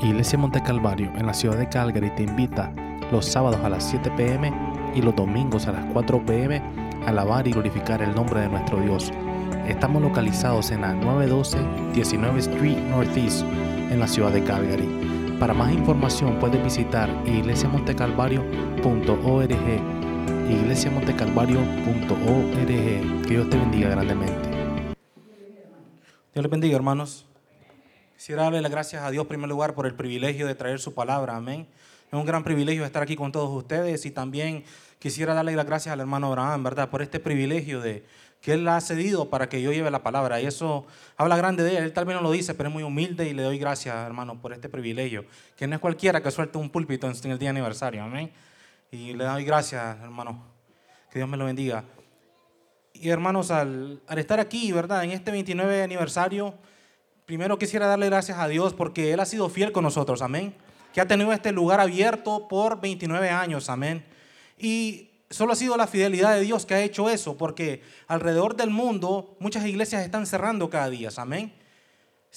Iglesia Monte Calvario en la ciudad de Calgary te invita los sábados a las 7 pm y los domingos a las 4 pm a alabar y glorificar el nombre de nuestro Dios. Estamos localizados en la 912 19 Street Northeast en la ciudad de Calgary. Para más información puedes visitar iglesiamontecalvario.org iglesiamontecalvario.org Que Dios te bendiga grandemente. Dios les bendiga, hermanos. Quisiera darle las gracias a Dios en primer lugar por el privilegio de traer su palabra. Amén. Es un gran privilegio estar aquí con todos ustedes y también quisiera darle las gracias al hermano Abraham, ¿verdad? Por este privilegio de que él ha cedido para que yo lleve la palabra. Y eso habla grande de él. Él tal no lo dice, pero es muy humilde y le doy gracias, hermano, por este privilegio. Que no es cualquiera que suelte un púlpito en el día aniversario. Amén. Y le doy gracias, hermano. Que Dios me lo bendiga. Y hermanos, al, al estar aquí, ¿verdad? En este 29 aniversario primero quisiera darle gracias a Dios porque Él ha sido fiel con nosotros, amén. Que ha tenido este lugar abierto por 29 años, amén. Y solo ha sido la fidelidad de Dios que ha hecho eso, porque alrededor del mundo muchas iglesias están cerrando cada día, amén.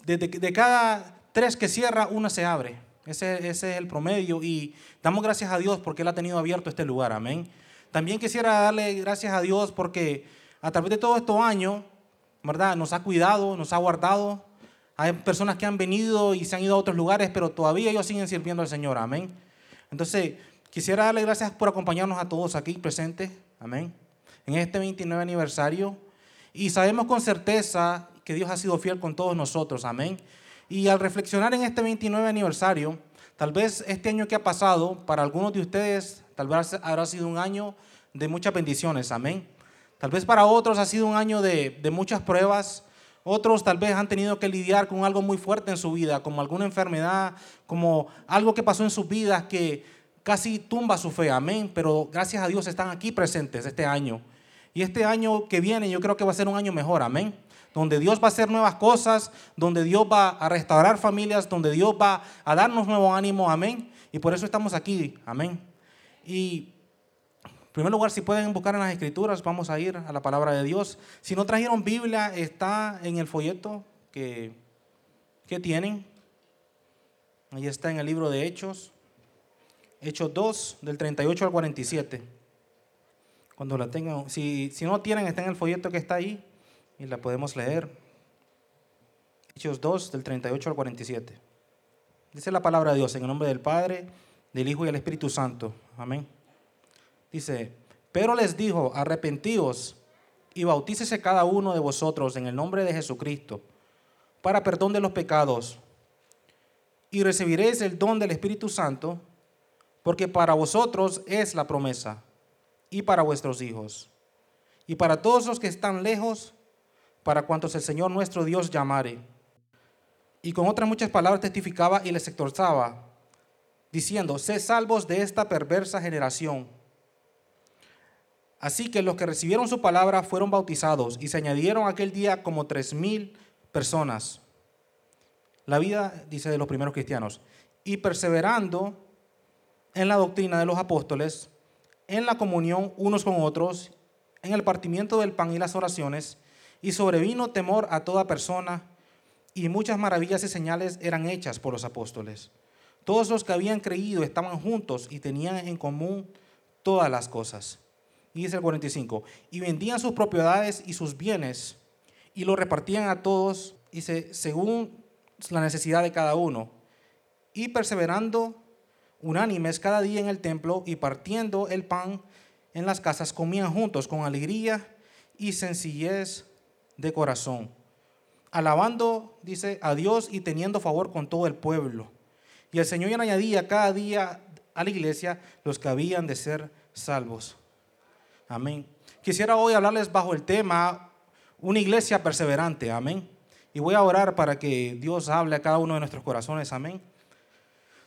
De, cada tres que cierra, una se abre. Ese, ese, es el promedio y damos gracias a Dios porque Él ha tenido abierto este lugar, amén. También quisiera darle gracias a Dios porque a través de todos estos años, ¿verdad? Nos ha cuidado, nos ha guardado, hay personas que han venido y se han ido a otros lugares, pero todavía ellos siguen sirviendo al Señor. Amén. Entonces, quisiera darle gracias por acompañarnos a todos aquí presentes. Amén. En este 29 aniversario. Y sabemos con certeza que Dios ha sido fiel con todos nosotros. Amén. Y al reflexionar en este 29 aniversario, tal vez este año que ha pasado, para algunos de ustedes, tal vez habrá sido un año de muchas bendiciones. Amén. Tal vez para otros ha sido un año de, de muchas pruebas, otros tal vez han tenido que lidiar con algo muy fuerte en su vida, como alguna enfermedad, como algo que pasó en sus vidas que casi tumba su fe. Amén. Pero gracias a Dios están aquí presentes este año. Y este año que viene yo creo que va a ser un año mejor. Amén. Donde Dios va a hacer nuevas cosas, donde Dios va a restaurar familias, donde Dios va a darnos nuevo ánimo. Amén. Y por eso estamos aquí. Amén. Y primer lugar, si pueden buscar en las escrituras, vamos a ir a la palabra de Dios. Si no trajeron Biblia, está en el folleto que, que tienen. Ahí está en el libro de Hechos. Hechos 2, del 38 al 47. Cuando la tengan, si, si no tienen, está en el folleto que está ahí y la podemos leer. Hechos 2, del 38 al 47. Dice la palabra de Dios en el nombre del Padre, del Hijo y del Espíritu Santo. Amén. Dice, pero les dijo, arrepentíos y bautícese cada uno de vosotros en el nombre de Jesucristo para perdón de los pecados y recibiréis el don del Espíritu Santo, porque para vosotros es la promesa y para vuestros hijos y para todos los que están lejos, para cuantos el Señor nuestro Dios llamare. Y con otras muchas palabras testificaba y les exhortaba, diciendo, sé salvos de esta perversa generación. Así que los que recibieron su palabra fueron bautizados y se añadieron aquel día como tres mil personas. La vida, dice, de los primeros cristianos. Y perseverando en la doctrina de los apóstoles, en la comunión unos con otros, en el partimiento del pan y las oraciones, y sobrevino temor a toda persona, y muchas maravillas y señales eran hechas por los apóstoles. Todos los que habían creído estaban juntos y tenían en común todas las cosas y dice el 45, y vendían sus propiedades y sus bienes y lo repartían a todos, dice, según la necesidad de cada uno. Y perseverando unánimes cada día en el templo y partiendo el pan en las casas, comían juntos con alegría y sencillez de corazón, alabando, dice, a Dios y teniendo favor con todo el pueblo. Y el Señor añadía cada día a la iglesia los que habían de ser salvos. Amén. Quisiera hoy hablarles bajo el tema una iglesia perseverante. Amén. Y voy a orar para que Dios hable a cada uno de nuestros corazones. Amén.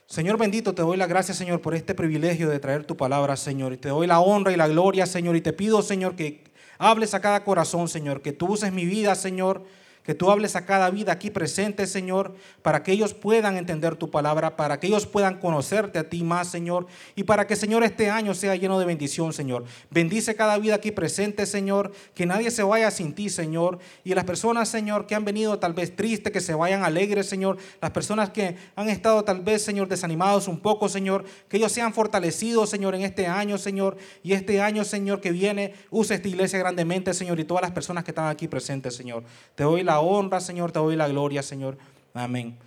Señor bendito, te doy la gracia, Señor, por este privilegio de traer tu palabra, Señor. Y te doy la honra y la gloria, Señor. Y te pido, Señor, que hables a cada corazón, Señor. Que tú uses mi vida, Señor. Que tú hables a cada vida aquí presente, Señor, para que ellos puedan entender tu palabra, para que ellos puedan conocerte a ti más, Señor, y para que, Señor, este año sea lleno de bendición, Señor. Bendice cada vida aquí presente, Señor, que nadie se vaya sin ti, Señor, y las personas, Señor, que han venido tal vez tristes, que se vayan alegres, Señor, las personas que han estado tal vez, Señor, desanimados un poco, Señor, que ellos sean fortalecidos, Señor, en este año, Señor, y este año, Señor, que viene, use esta iglesia grandemente, Señor, y todas las personas que están aquí presentes, Señor. Te doy la honra, Señor, te doy la gloria, Señor. Amén.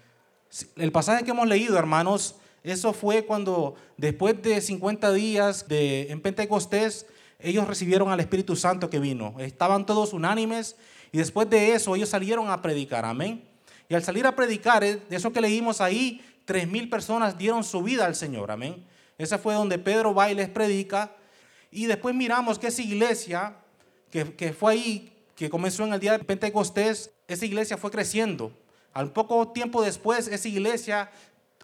El pasaje que hemos leído, hermanos, eso fue cuando después de 50 días de, en Pentecostés, ellos recibieron al Espíritu Santo que vino. Estaban todos unánimes y después de eso ellos salieron a predicar. Amén. Y al salir a predicar, eh, de eso que leímos ahí, tres mil personas dieron su vida al Señor. Amén. Esa fue donde Pedro va y les predica. Y después miramos que esa iglesia que, que fue ahí, que comenzó en el día de Pentecostés, esa iglesia fue creciendo. Al poco tiempo después, esa iglesia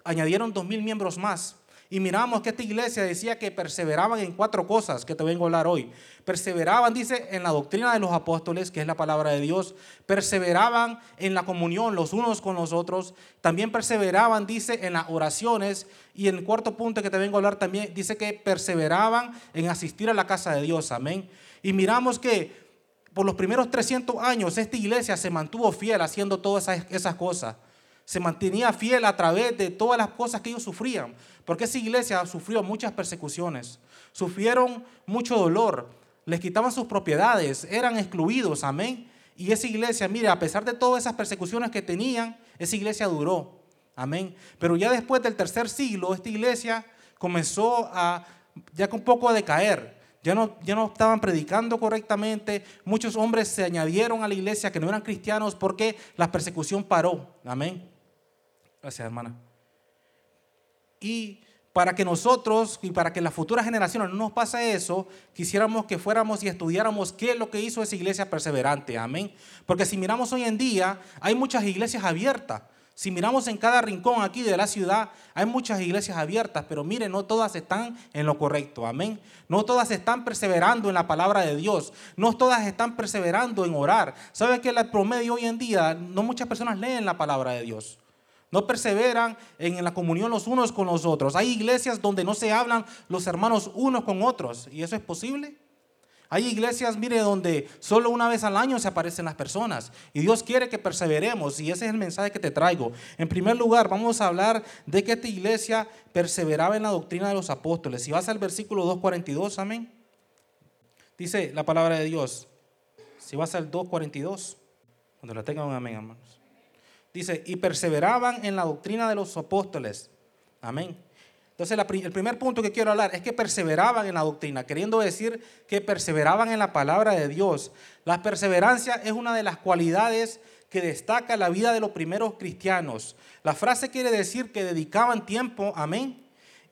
añadieron dos mil miembros más. Y miramos que esta iglesia decía que perseveraban en cuatro cosas que te vengo a hablar hoy. Perseveraban, dice, en la doctrina de los apóstoles, que es la palabra de Dios. Perseveraban en la comunión los unos con los otros. También perseveraban, dice, en las oraciones. Y en el cuarto punto que te vengo a hablar también, dice que perseveraban en asistir a la casa de Dios. Amén. Y miramos que por los primeros 300 años esta iglesia se mantuvo fiel haciendo todas esas, cosas. Se mantenía fiel a través de todas las cosas que ellos sufrían. Porque esa iglesia sufrió muchas persecuciones. Sufrieron mucho dolor. Les quitaban sus propiedades. Eran excluidos. Amén. Y esa iglesia, mire, a pesar de todas esas persecuciones que tenían, esa iglesia duró. Amén. Pero ya después del tercer siglo, esta iglesia comenzó a, ya con poco a decaer ya no, ya no estaban predicando correctamente. Muchos hombres se añadieron a la iglesia que no eran cristianos porque la persecución paró. Amén. Gracias, hermana. Y para que nosotros y para que las futuras generaciones no nos pase eso, quisiéramos que fuéramos y estudiáramos qué es lo que hizo esa iglesia perseverante. Amén. Porque si miramos hoy en día, hay muchas iglesias abiertas. Si miramos en cada rincón aquí de la ciudad, hay muchas iglesias abiertas, pero miren, no todas están en lo correcto, amén. No todas están perseverando en la palabra de Dios, no todas están perseverando en orar. ¿Sabe que el promedio hoy en día, no muchas personas leen la palabra de Dios? No perseveran en la comunión los unos con los otros. Hay iglesias donde no se hablan los hermanos unos con otros, ¿y eso es posible? Hay iglesias, mire, donde solo una vez al año se aparecen las personas. Y Dios quiere que perseveremos. Y ese es el mensaje que te traigo. En primer lugar, vamos a hablar de que esta iglesia perseveraba en la doctrina de los apóstoles. Si vas al versículo 2.42, amén. Dice la palabra de Dios. Si vas al 2.42, cuando la tengan, amén, hermanos. Dice, y perseveraban en la doctrina de los apóstoles. Amén. Entonces, el primer punto que quiero hablar es que perseveraban en la doctrina, queriendo decir que perseveraban en la palabra de Dios. La perseverancia es una de las cualidades que destaca la vida de los primeros cristianos. La frase quiere decir que dedicaban tiempo, amén,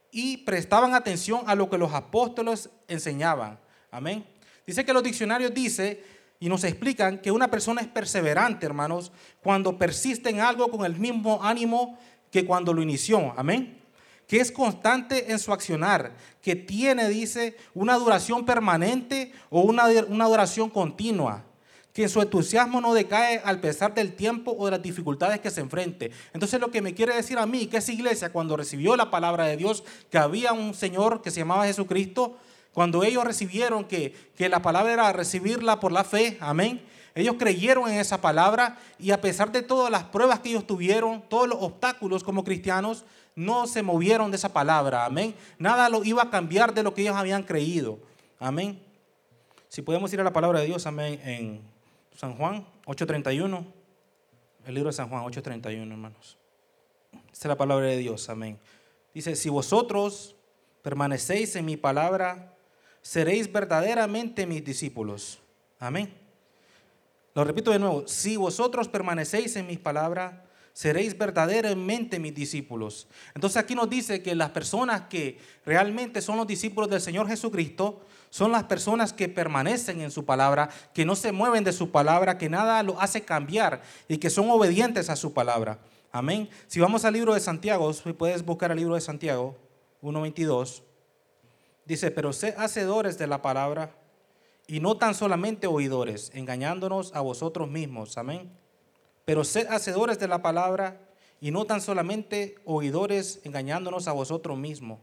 y prestaban atención a lo que los apóstoles enseñaban. Amén. Dice que los diccionarios dice y nos explican que una persona es perseverante, hermanos, cuando persiste en algo con el mismo ánimo que cuando lo inició. Amén que es constante en su accionar, que tiene, dice, una duración permanente o una, una duración continua, que su entusiasmo no decae al pesar del tiempo o de las dificultades que se enfrente. Entonces lo que me quiere decir a mí, que esa iglesia cuando recibió la palabra de Dios, que había un Señor que se llamaba Jesucristo, cuando ellos recibieron que, que la palabra era recibirla por la fe, amén, ellos creyeron en esa palabra y a pesar de todas las pruebas que ellos tuvieron, todos los obstáculos como cristianos, no se movieron de esa palabra. Amén. Nada lo iba a cambiar de lo que ellos habían creído. Amén. Si podemos ir a la palabra de Dios, amén, en San Juan 8:31. El libro de San Juan 8:31, hermanos. Esta es la palabra de Dios, amén. Dice, si vosotros permanecéis en mi palabra, seréis verdaderamente mis discípulos. Amén. Lo repito de nuevo, si vosotros permanecéis en mis palabras, seréis verdaderamente mis discípulos. Entonces aquí nos dice que las personas que realmente son los discípulos del Señor Jesucristo son las personas que permanecen en su palabra, que no se mueven de su palabra, que nada lo hace cambiar y que son obedientes a su palabra. Amén. Si vamos al libro de Santiago, puedes buscar el libro de Santiago 1.22. Dice, pero sé hacedores de la palabra y no tan solamente oidores, engañándonos a vosotros mismos. Amén. pero sed hacedores de la palabra y no tan solamente oidores engañándonos a vosotros mismos.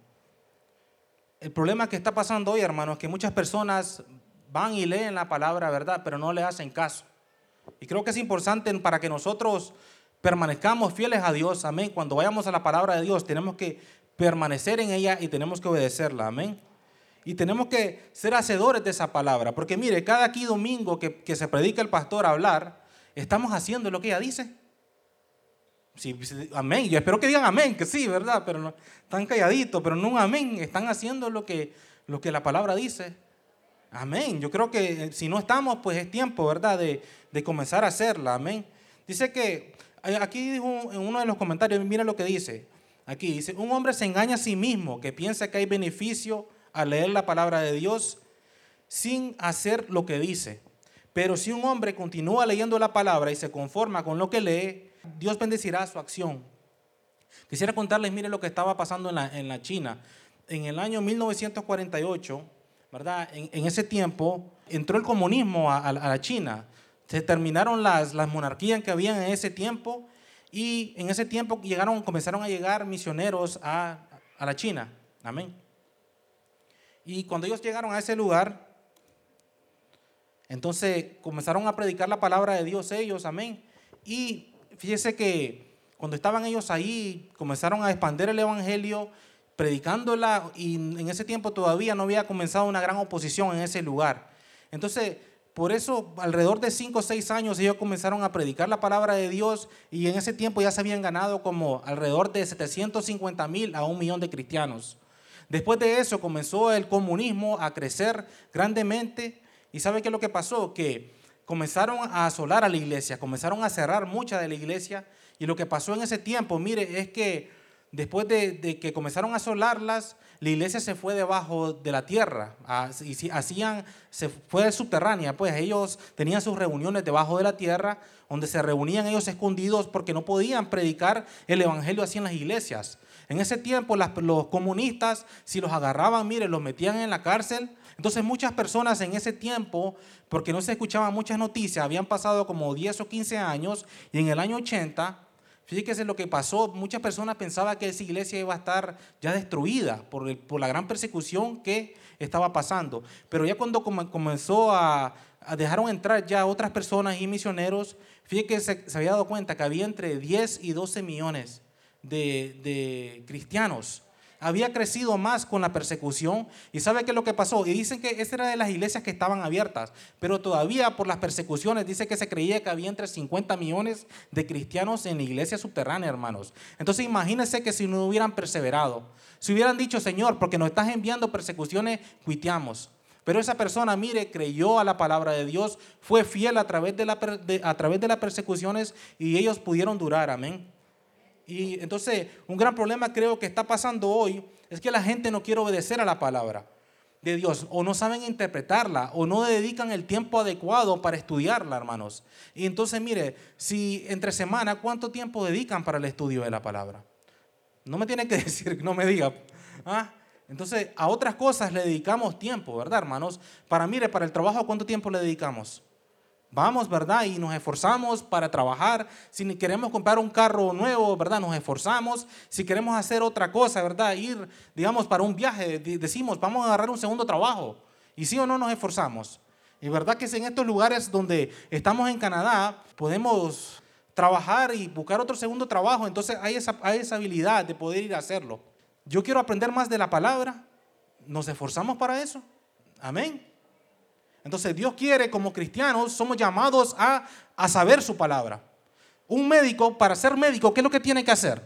El problema que está pasando hoy, hermanos, es que muchas personas van y leen la palabra, ¿verdad? Pero no le hacen caso. Y creo que es importante para que nosotros permanezcamos fieles a Dios, amén. Cuando vayamos a la palabra de Dios, tenemos que permanecer en ella y tenemos que obedecerla, amén. Y tenemos que ser hacedores de esa palabra, porque mire, cada aquí domingo que, que se predica el pastor a hablar, estamos haciendo lo que ella dice. Sí, amén. Yo espero que digan amén, que sí, ¿verdad? Pero están calladitos, pero no un amén. Están haciendo lo que, lo que la palabra dice. Amén. Yo creo que eh, si no estamos, pues es tiempo, ¿verdad? De, de comenzar a hacerla. Amén. Dice que, eh, aquí dijo en uno de los comentarios, mira lo que dice. Aquí dice, un hombre se engaña a sí mismo, que piensa que hay beneficio al leer la palabra de Dios sin hacer lo que dice. Pero si un hombre continúa leyendo la palabra y se conforma con lo que lee, Dios bendecirá su acción. Quisiera contarles, mire lo que estaba pasando en la, en la China. En el año 1948, ¿verdad? En, ese tiempo entró el comunismo a, la China. Se terminaron las, las monarquías que habían en ese tiempo y en ese tiempo llegaron, comenzaron a llegar misioneros a, a la China. Amén. Y cuando ellos llegaron a ese lugar, entonces comenzaron a predicar la palabra de Dios ellos, amén. Y fíjese que cuando estaban ellos ahí, comenzaron a expandir el evangelio, predicándola, y en ese tiempo todavía no había comenzado una gran oposición en ese lugar. Entonces, por eso, alrededor de cinco o seis años, ellos comenzaron a predicar la palabra de Dios y en ese tiempo ya se habían ganado como alrededor de 750 mil a un millón de cristianos. Después de eso comenzó el comunismo a crecer grandemente y ¿sabe qué es lo que pasó? Que comenzaron a asolar a la iglesia, comenzaron a cerrar mucha de la iglesia y lo que pasó en ese tiempo, mire, es que después de, que comenzaron a asolarlas, la iglesia se fue debajo de la tierra, y hacían, se fue subterránea, pues ellos tenían sus reuniones debajo de la tierra, donde se reunían ellos escondidos porque no podían predicar el evangelio así en las iglesias. En ese tiempo los comunistas, si los agarraban, mire, los metían en la cárcel. Entonces muchas personas en ese tiempo, porque no se escuchaban muchas noticias, habían pasado como 10 o 15 años y en el año 80 Fíjese lo que pasó. Muchas personas pensaban que esa iglesia iba a estar ya destruida por, la gran persecución que estaba pasando. Pero ya cuando comenzó a, a dejaron entrar ya otras personas y misioneros, fíjese que se, se, había dado cuenta que había entre 10 y 12 millones de, de cristianos había crecido más con la persecución. ¿Y sabe qué es lo que pasó? Y dicen que esa era de las iglesias que estaban abiertas, pero todavía por las persecuciones dice que se creía que había entre 50 millones de cristianos en la iglesia subterránea, hermanos. Entonces imagínense que si no hubieran perseverado, si hubieran dicho, Señor, porque nos estás enviando persecuciones, cuiteamos. Pero esa persona, mire, creyó a la palabra de Dios, fue fiel a través de, la, a través de las persecuciones y ellos pudieron durar, amén. Y entonces un gran problema creo que está pasando hoy es que la gente no quiere obedecer a la palabra de Dios o no saben interpretarla o no dedican el tiempo adecuado para estudiarla, hermanos. Y entonces mire, si entre semana, ¿cuánto tiempo dedican para el estudio de la palabra? No me tiene que decir, no me diga. ¿ah? Entonces, a otras cosas le dedicamos tiempo, ¿verdad, hermanos? Para, mire, para el trabajo, ¿cuánto tiempo le dedicamos? Vamos, ¿verdad? Y nos esforzamos para trabajar. Si queremos comprar un carro nuevo, ¿verdad? Nos esforzamos. Si queremos hacer otra cosa, ¿verdad? Ir, digamos, para un viaje, decimos, vamos a agarrar un segundo trabajo. Y sí o no nos esforzamos. Y verdad que en estos lugares donde estamos en Canadá, podemos trabajar y buscar otro segundo trabajo. Entonces hay esa, hay esa habilidad de poder ir a hacerlo. Yo quiero aprender más de la palabra. ¿Nos esforzamos para eso? Amén. Entonces Dios quiere, como cristianos, somos llamados a, saber su palabra. Un médico, para ser médico, ¿qué es lo que tiene que hacer?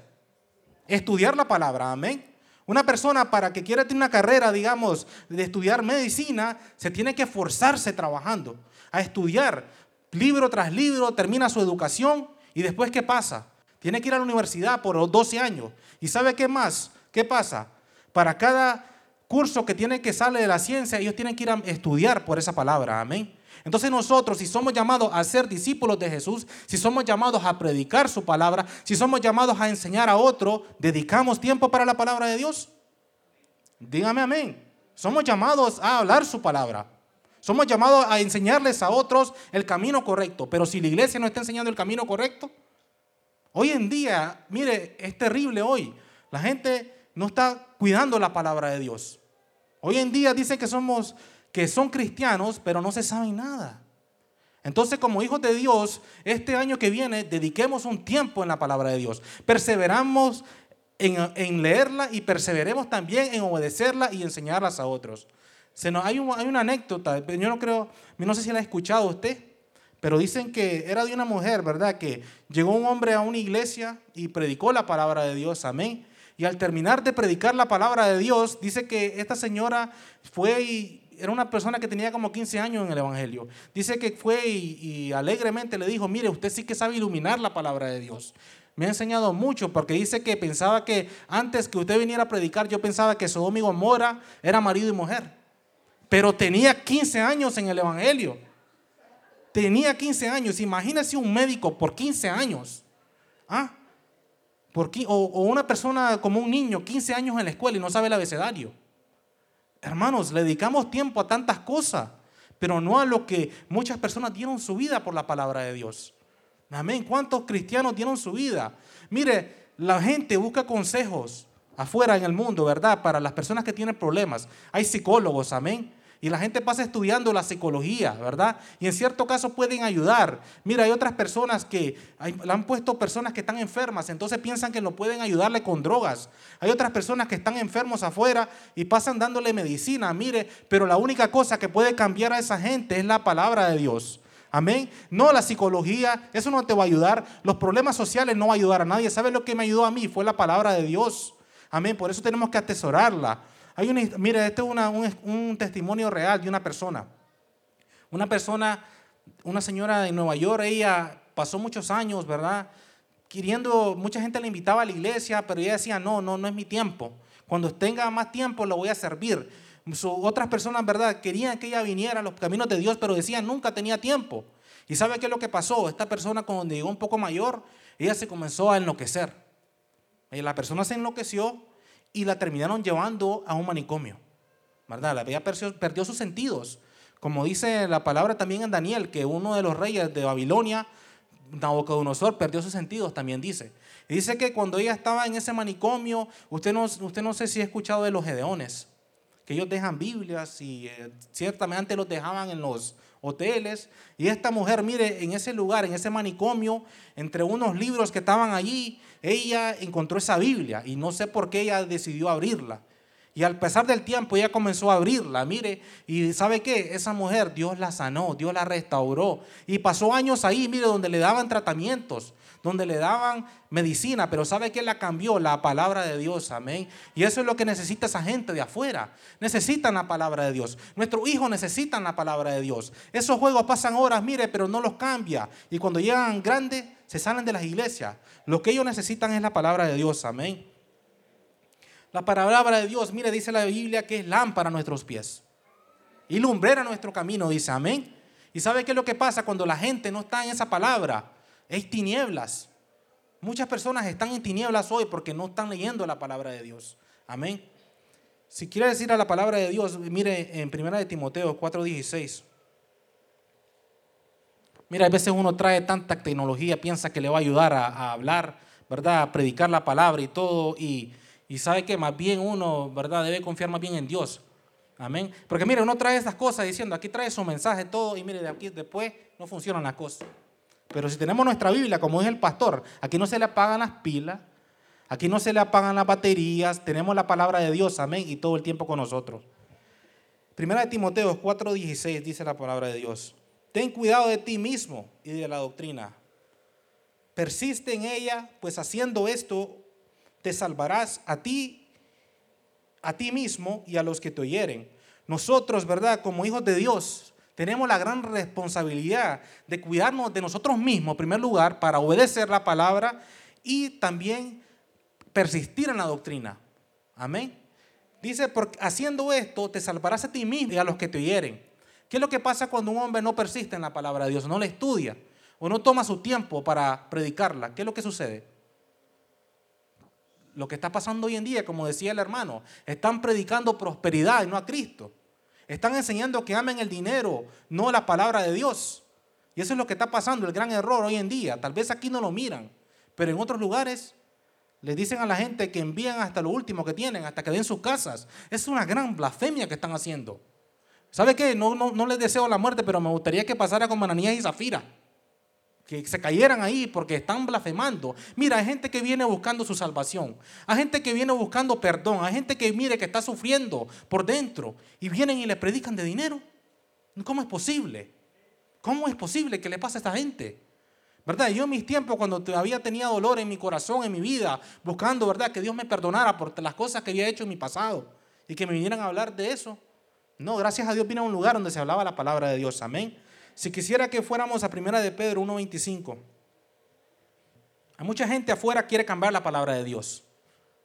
Estudiar la palabra, amén. Una persona para que quiera tener una carrera, digamos, de estudiar medicina, se tiene que esforzarse trabajando, a estudiar libro tras libro, termina su educación y después ¿qué pasa? Tiene que ir a la universidad por 12 años. ¿Y sabe qué más? ¿Qué pasa? Para cada curso que tiene que sale de la ciencia, ellos tienen que ir a estudiar por esa palabra. Amén. Entonces nosotros, si somos llamados a ser discípulos de Jesús, si somos llamados a predicar su palabra, si somos llamados a enseñar a otro, ¿dedicamos tiempo para la palabra de Dios? Dígame amén. Somos llamados a hablar su palabra. Somos llamados a enseñarles a otros el camino correcto. Pero si la iglesia no está enseñando el camino correcto, hoy en día, mire, es terrible hoy. La gente no está cuidando la palabra de Dios. Hoy en día dicen que somos, que son cristianos, pero no se sabe nada. Entonces, como hijos de Dios, este año que viene, dediquemos un tiempo en la palabra de Dios. Perseveramos en, leerla y perseveremos también en obedecerla y enseñarlas a otros. Se nos, hay, hay, una anécdota, yo no creo, no sé si la ha escuchado usted, pero dicen que era de una mujer, ¿verdad? Que llegó un hombre a una iglesia y predicó la palabra de Dios, amén. Y al terminar de predicar la palabra de Dios, dice que esta señora fue y era una persona que tenía como 15 años en el Evangelio. Dice que fue y, alegremente le dijo, mire, usted sí que sabe iluminar la palabra de Dios. Me ha enseñado mucho porque dice que pensaba que antes que usted viniera a predicar, yo pensaba que Sodoma y Gomorra era marido y mujer. Pero tenía 15 años en el Evangelio. Tenía 15 años. Imagínese un médico por 15 años. ¿Ah? Por, o, o una persona como un niño, 15 años en la escuela y no sabe el abecedario. Hermanos, le dedicamos tiempo a tantas cosas, pero no a lo que muchas personas dieron su vida por la palabra de Dios. Amén. ¿Cuántos cristianos dieron su vida? Mire, la gente busca consejos afuera en el mundo, ¿verdad? Para las personas que tienen problemas. Hay psicólogos, amén. Y la gente pasa estudiando la psicología, ¿verdad? Y en cierto caso pueden ayudar. Mira, hay otras personas que le han puesto personas que están enfermas, entonces piensan que no pueden ayudarle con drogas. Hay otras personas que están enfermos afuera y pasan dándole medicina, mire, pero la única cosa que puede cambiar a esa gente es la palabra de Dios. Amén. No la psicología, eso no te va a ayudar. Los problemas sociales no va a ayudar a nadie. ¿Sabes lo que me ayudó a mí? Fue la palabra de Dios. Amén. Por eso tenemos que atesorarla. Hay una, mire, este es un, testimonio real de una persona. Una persona, una señora de Nueva York, ella pasó muchos años, ¿verdad? Queriendo, mucha gente le invitaba a la iglesia, pero ella decía, no, no, no es mi tiempo. Cuando tenga más tiempo lo voy a servir. otras personas, ¿verdad? Querían que ella viniera a los caminos de Dios, pero decían, nunca tenía tiempo. ¿Y sabe qué es lo que pasó? Esta persona cuando llegó un poco mayor, ella se comenzó a enloquecer. Y la persona se enloqueció y la terminaron llevando a un manicomio. ¿Verdad? La había perdió, sus sentidos. Como dice la palabra también en Daniel, que uno de los reyes de Babilonia, Nabucodonosor, perdió sus sentidos, también dice. Y dice que cuando ella estaba en ese manicomio, usted no, usted no sé si ha escuchado de los gedeones, que ellos dejan Biblias y eh, ciertamente los dejaban en los hoteles. Y esta mujer, mire, en ese lugar, en ese manicomio, entre unos libros que estaban allí, ella encontró esa Biblia y no sé por qué ella decidió abrirla. Y al pasar del tiempo ella comenzó a abrirla, mire, y ¿sabe qué? Esa mujer Dios la sanó, Dios la restauró. Y pasó años ahí, mire, donde le daban tratamientos, donde le daban medicina, pero ¿sabe qué la cambió? La palabra de Dios, amén. Y eso es lo que necesita esa gente de afuera. Necesitan la palabra de Dios. Nuestros hijos necesitan la palabra de Dios. Esos juegos pasan horas, mire, pero no los cambia. Y cuando llegan grandes, se salen de las iglesias. Lo que ellos necesitan es la palabra de Dios, amén. La palabra de Dios, mire, dice la Biblia que es lámpara a nuestros pies y lumbrera nuestro camino, dice, amén. ¿Y sabe qué es lo que pasa cuando la gente no está en esa palabra? Es tinieblas. Muchas personas están en tinieblas hoy porque no están leyendo la palabra de Dios. Amén. Si quiere decir a la palabra de Dios, mire en 1 de Timoteo 4:16. Mira, a veces uno trae tanta tecnología, piensa que le va a ayudar a, hablar, ¿verdad? A predicar la palabra y todo. Y, sabe que más bien uno, ¿verdad? Debe confiar más bien en Dios. Amén. Porque mire, uno trae estas cosas diciendo, aquí trae su mensaje, todo, y mire, de aquí después no funcionan las cosas. Pero si tenemos nuestra Biblia, como dice el pastor, aquí no se le apagan las pilas, aquí no se le apagan las baterías, tenemos la palabra de Dios, amén, y todo el tiempo con nosotros. Primera de Timoteo 4:16 dice la palabra de Dios. Ten cuidado de ti mismo y de la doctrina. Persiste en ella, pues haciendo esto te salvarás a ti, a ti mismo y a los que te oyeren. Nosotros, ¿verdad? Como hijos de Dios, tenemos la gran responsabilidad de cuidarnos de nosotros mismos, en primer lugar, para obedecer la palabra y también persistir en la doctrina. Amén. Dice, porque haciendo esto te salvarás a ti mismo y a los que te oyeren. ¿Qué es lo que pasa cuando un hombre no persiste en la palabra de Dios, no la estudia o no toma su tiempo para predicarla? ¿Qué es lo que sucede? Lo que está pasando hoy en día, como decía el hermano, están predicando prosperidad y no a Cristo. Están enseñando que amen el dinero, no la palabra de Dios. Y eso es lo que está pasando, el gran error hoy en día. Tal vez aquí no lo miran, pero en otros lugares les dicen a la gente que envían hasta lo último que tienen, hasta que den sus casas. Es una gran blasfemia que están haciendo. ¿Sabe qué? No, no, no les deseo la muerte, pero me gustaría que pasara con Ananías y Zafira. Que se cayeran ahí porque están blasfemando. Mira, hay gente que viene buscando su salvación. Hay gente que viene buscando perdón. Hay gente que mire que está sufriendo por dentro. Y vienen y le predican de dinero. ¿Cómo es posible? ¿Cómo es posible que le pase a esta gente? ¿Verdad? Yo en mis tiempos, cuando todavía tenía dolor en mi corazón, en mi vida, buscando, ¿verdad? Que Dios me perdonara por las cosas que había hecho en mi pasado y que me vinieran a hablar de eso. No, gracias a Dios vine a un lugar donde se hablaba la palabra de Dios. Amén. Si quisiera que fuéramos a primera de Pedro 1.25. Hay mucha gente afuera quiere cambiar la palabra de Dios.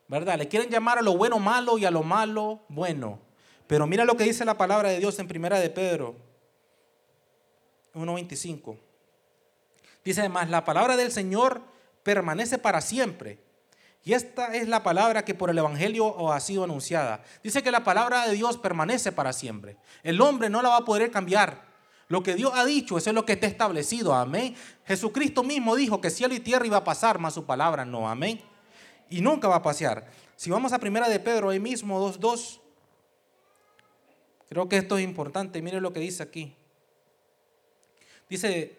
¿Verdad? Le quieren llamar a lo bueno malo y a lo malo bueno. Pero mira lo que dice la palabra de Dios en primera de Pedro 1.25. Dice además, la palabra del Señor permanece para siempre. Y esta es la palabra que por el Evangelio ha sido anunciada. Dice que la palabra de Dios permanece para siempre. El hombre no la va a poder cambiar. Lo que Dios ha dicho, eso es lo que está establecido. Amén. Jesucristo mismo dijo que cielo y tierra iba a pasar, más su palabra no. Amén. Y nunca va a pasear. Si vamos a primera de Pedro, ahí mismo, 2.2. Creo que esto es importante. Mire lo que dice aquí. Dice,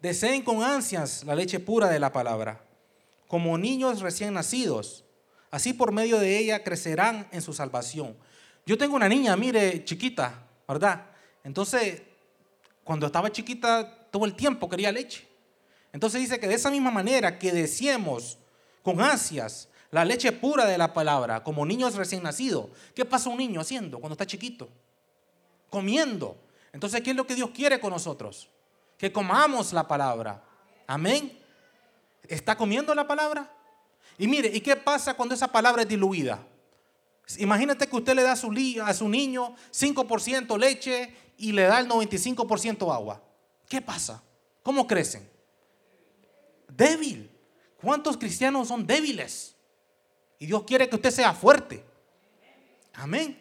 deseen con ansias la leche pura de la palabra como niños recién nacidos. Así por medio de ella crecerán en su salvación. Yo tengo una niña, mire, chiquita, ¿verdad? Entonces, cuando estaba chiquita, todo el tiempo quería leche. Entonces dice que de esa misma manera que deseemos con ansias la leche pura de la palabra, como niños recién nacidos. ¿Qué pasa un niño haciendo cuando está chiquito? Comiendo. Entonces, ¿qué es lo que Dios quiere con nosotros? Que comamos la palabra. Amén. ¿Está comiendo la palabra? Y mire, ¿y qué pasa cuando esa palabra es diluida? Imagínate que usted le da a su, a su niño 5% leche y le da el 95% agua. ¿Qué pasa? ¿Cómo crecen? Débil. ¿Cuántos cristianos son débiles? Y Dios quiere que usted sea fuerte. Amén.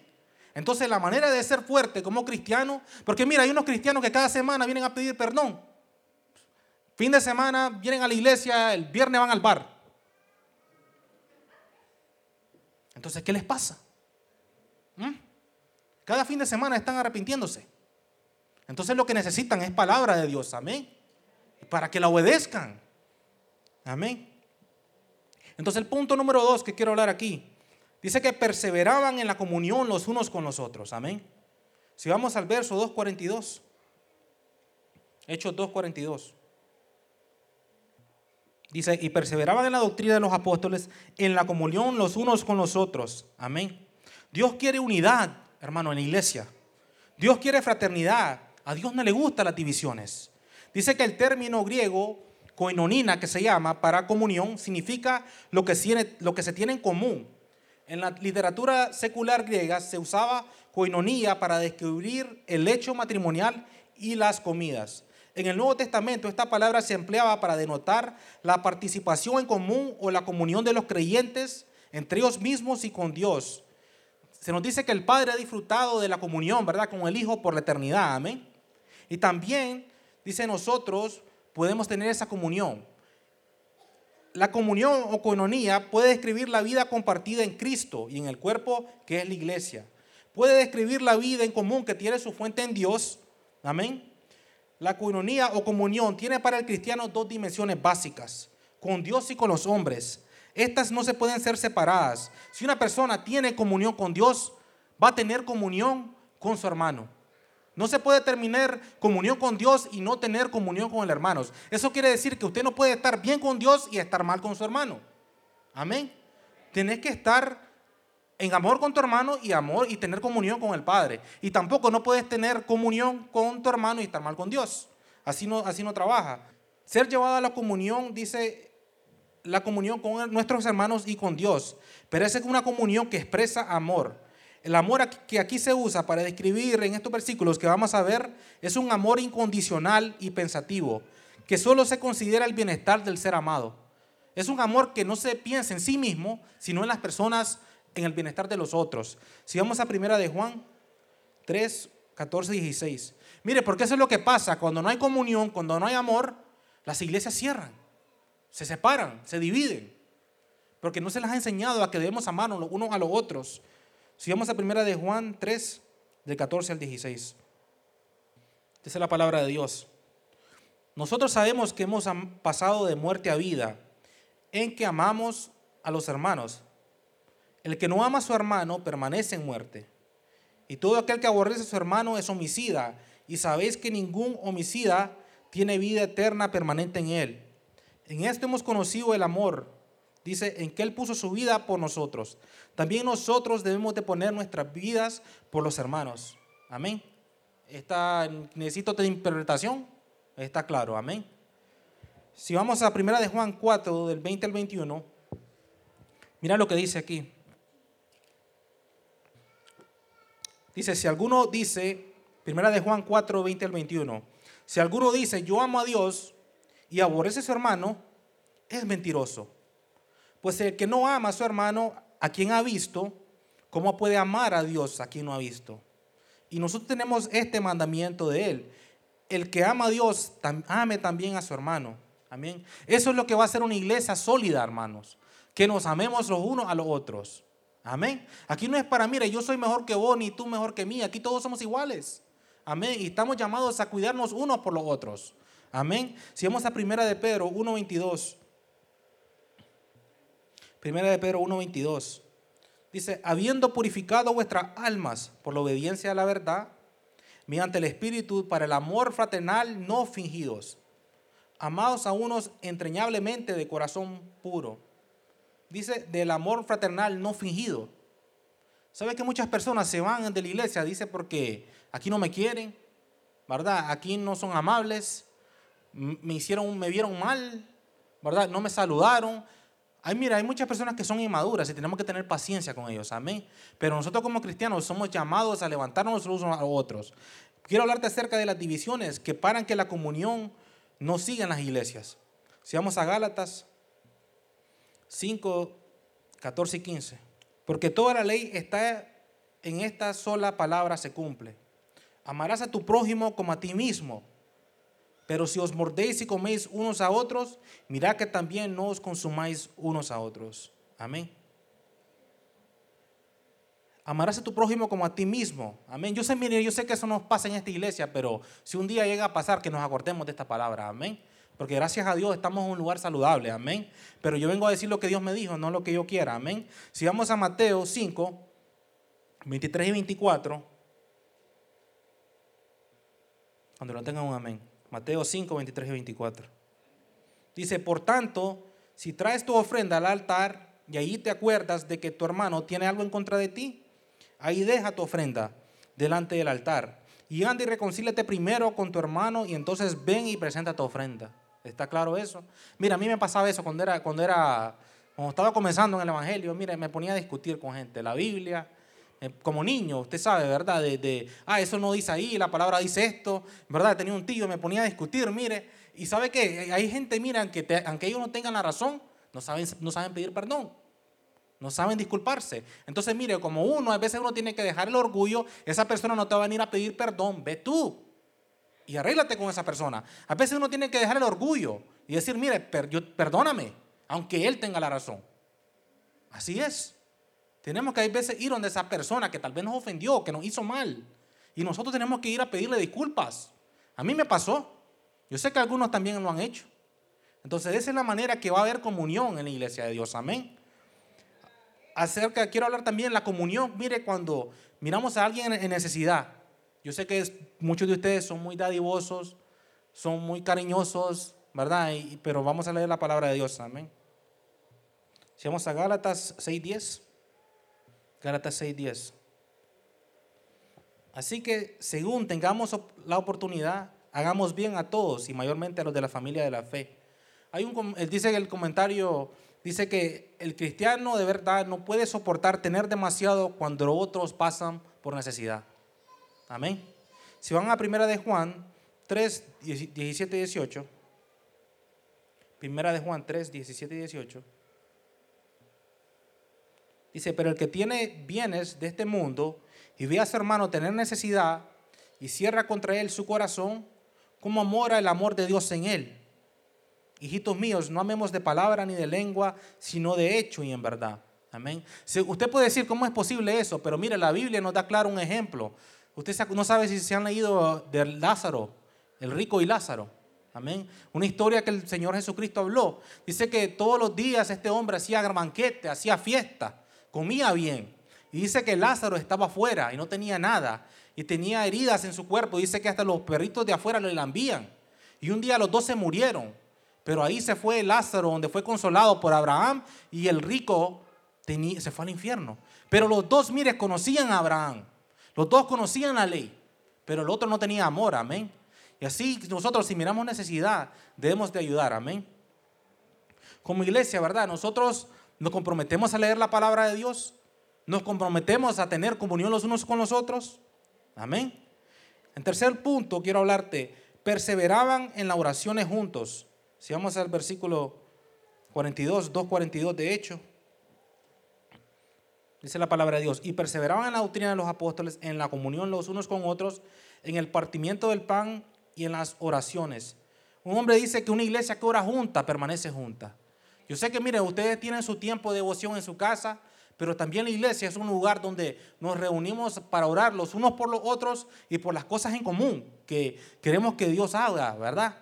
Entonces la manera de ser fuerte como cristiano, porque mira, hay unos cristianos que cada semana vienen a pedir perdón. Fin de semana vienen a la iglesia, el viernes van al bar. Entonces, ¿qué les pasa? ¿Mm? Cada fin de semana están arrepintiéndose. Entonces lo que necesitan es palabra de Dios, amén. Para que la obedezcan. Amén. Entonces el punto número dos que quiero hablar aquí, dice que perseveraban en la comunión los unos con los otros, amén. Si vamos al verso 2.42, Hechos 2.42. Dice, y perseveraban en la doctrina de los apóstoles, en la comunión los unos con los otros. Amén. Dios quiere unidad, hermano, en la iglesia. Dios quiere fraternidad. A Dios no le gustan las divisiones. Dice que el término griego, koinonina, que se llama para comunión, significa lo que, tiene, lo que se tiene en común. En la literatura secular griega se usaba koinonía para describir el hecho matrimonial y las comidas. En el Nuevo Testamento esta palabra se empleaba para denotar la participación en común o la comunión de los creyentes entre ellos mismos y con Dios. Se nos dice que el Padre ha disfrutado de la comunión, ¿verdad? Con el Hijo por la eternidad, amén. Y también, dice nosotros, podemos tener esa comunión. La comunión o coinonía puede describir la vida compartida en Cristo y en el cuerpo que es la iglesia. Puede describir la vida en común que tiene su fuente en Dios, amén la coinonía o comunión tiene para el cristiano dos dimensiones básicas, con Dios y con los hombres. Estas no se pueden ser separadas. Si una persona tiene comunión con Dios, va a tener comunión con su hermano. No se puede terminar comunión con Dios y no tener comunión con el hermano. Eso quiere decir que usted no puede estar bien con Dios y estar mal con su hermano. Amén. Tenés que estar en amor con tu hermano y amor y tener comunión con el Padre. Y tampoco no puedes tener comunión con tu hermano y estar mal con Dios. Así no, así no trabaja. Ser llevado a la comunión, dice la comunión con nuestros hermanos y con Dios. Pero es una comunión que expresa amor. El amor que aquí se usa para describir en estos versículos que vamos a ver es un amor incondicional y pensativo, que solo se considera el bienestar del ser amado. Es un amor que no se piensa en sí mismo, sino en las personas en el bienestar de los otros. Si vamos a primera de Juan, 3, 14, 16. Mire, porque eso es lo que pasa. Cuando no hay comunión, cuando no hay amor, las iglesias cierran, se separan, se dividen. Porque no se les ha enseñado a que debemos amarnos los unos a los otros. Si vamos a primera de Juan 3, de 14 al 16. Esa es la palabra de Dios. Nosotros sabemos que hemos pasado de muerte a vida en que amamos a los hermanos. El que no ama a su hermano permanece en muerte. Y todo aquel que aborrece a su hermano es homicida. Y sabéis que ningún homicida tiene vida eterna permanente en él. En esto hemos conocido el amor. Dice, en que Él puso su vida por nosotros. También nosotros debemos de poner nuestras vidas por los hermanos. Amén. Necesito de interpretación. Está claro, amén. Si vamos a primera de Juan 4, del 20 al 21, mira lo que dice aquí. Dice, si alguno dice, primera de Juan 4, 20 al 21, si alguno dice, yo amo a Dios y aborrece a su hermano, es mentiroso. Pues el que no ama a su hermano, a quien ha visto, ¿cómo puede amar a Dios a quien no ha visto? Y nosotros tenemos este mandamiento de él. El que ama a Dios, ame también a su hermano. Amén. Eso es lo que va a ser una iglesia sólida, hermanos. Que nos amemos los unos a los otros. Amén. Aquí no es para, mire, yo soy mejor que vos, ni tú mejor que mí. Aquí todos somos iguales. Amén. Y estamos llamados a cuidarnos unos por los otros. Amén. Si vamos a primera de Pedro 1.22. Primera de Pedro 1.22. Dice, habiendo purificado vuestras almas por la obediencia a la verdad, mediante el Espíritu para el amor fraternal no fingidos, amados a unos entrañablemente de corazón puro. Dice, del amor fraternal no fingido. ¿Sabe que muchas personas se van de la iglesia? Dice, porque aquí no me quieren, ¿verdad? Aquí no son amables, me hicieron, me vieron mal, ¿verdad? No me saludaron, Ay, mira, hay muchas personas que son inmaduras y tenemos que tener paciencia con ellos, amén. Pero nosotros como cristianos somos llamados a levantarnos los unos a otros. Quiero hablarte acerca de las divisiones que paran que la comunión no siga en las iglesias. Si vamos a Gálatas 5, 14 y 15. Porque toda la ley está en esta sola palabra se cumple. Amarás a tu prójimo como a ti mismo. Pero si os mordéis y coméis unos a otros, mirad que también no os consumáis unos a otros. Amén. Amarás a tu prójimo como a ti mismo. Amén. Yo sé, mire, yo sé que eso nos pasa en esta iglesia, pero si un día llega a pasar, que nos acordemos de esta palabra. Amén. Porque gracias a Dios estamos en un lugar saludable. Amén. Pero yo vengo a decir lo que Dios me dijo, no lo que yo quiera. Amén. Si vamos a Mateo 5, 23 y 24. Cuando lo tengan un amén. Mateo 5, 23 y 24. Dice, por tanto, si traes tu ofrenda al altar y ahí te acuerdas de que tu hermano tiene algo en contra de ti, ahí deja tu ofrenda delante del altar. Y anda y reconcíliate primero con tu hermano y entonces ven y presenta tu ofrenda. ¿Está claro eso? Mira, a mí me pasaba eso cuando era, cuando era, cuando estaba comenzando en el Evangelio, mira, me ponía a discutir con gente. La Biblia, como niño, usted sabe, ¿verdad? De, ah, eso no dice ahí, la palabra dice esto, ¿verdad? Tenía un tío, me ponía a discutir, mire, y sabe que hay gente, mira, que aunque ellos no tengan la razón, no saben, no saben pedir perdón, no saben disculparse. Entonces, mire, como uno, a veces uno tiene que dejar el orgullo, esa persona no te va a venir a pedir perdón, ve tú y arréglate con esa persona. A veces uno tiene que dejar el orgullo y decir, mire, perdóname, aunque él tenga la razón. Así es. Tenemos que a veces ir donde esa persona que tal vez nos ofendió, que nos hizo mal. Y nosotros tenemos que ir a pedirle disculpas. A mí me pasó. Yo sé que algunos también lo han hecho. Entonces esa es la manera que va a haber comunión en la iglesia de Dios. Amén. Acerca, quiero hablar también de la comunión. Mire, cuando miramos a alguien en necesidad. Yo sé que muchos de ustedes son muy dadivosos, son muy cariñosos, ¿verdad? pero vamos a leer la palabra de Dios. Amén. Si vamos a Gálatas 6.10. Gálatas 6:10. Así que según tengamos la oportunidad, hagamos bien a todos y mayormente a los de la familia de la fe. Hay un, dice en el comentario, dice que el cristiano de verdad no puede soportar tener demasiado cuando otros pasan por necesidad. Amén. Si van a primera de Juan 3, 17 y 18, primera de Juan 3, 17 y 18. Dice, pero el que tiene bienes de este mundo y ve a su hermano tener necesidad y cierra contra él su corazón, ¿cómo mora el amor de Dios en él? Hijitos míos, no amemos de palabra ni de lengua, sino de hecho y en verdad. Amén. Usted puede decir, ¿cómo es posible eso? Pero mire, la Biblia nos da claro un ejemplo. Usted no sabe si se han leído de Lázaro, el rico y Lázaro. Amén. Una historia que el Señor Jesucristo habló. Dice que todos los días este hombre hacía banquete, hacía fiesta, comía bien. Y dice que Lázaro estaba afuera y no tenía nada. Y tenía heridas en su cuerpo. Dice que hasta los perritos de afuera le lambían. Y un día los dos se murieron. Pero ahí se fue Lázaro, donde fue consolado por Abraham. Y el rico se fue al infierno. Pero los dos, mire, conocían a Abraham. Los dos conocían la ley. Pero el otro no tenía amor. Amén. Y así nosotros, si miramos necesidad, debemos de ayudar. Amén. Como iglesia, ¿verdad? Nosotros nos comprometemos a leer la palabra de Dios nos comprometemos a tener comunión los unos con los otros. Amén. En tercer punto, quiero hablarte, perseveraban en las oraciones juntos. Si vamos al versículo 42, 2.42 de hecho, dice la palabra de Dios, y perseveraban en la doctrina de los apóstoles, en la comunión los unos con otros, en el partimiento del pan y en las oraciones. Un hombre dice que una iglesia que ora junta permanece junta. Yo sé que, miren, ustedes tienen su tiempo de devoción en su casa, pero también la iglesia es un lugar donde nos reunimos para orar los unos por los otros y por las cosas en común que queremos que Dios haga, ¿verdad?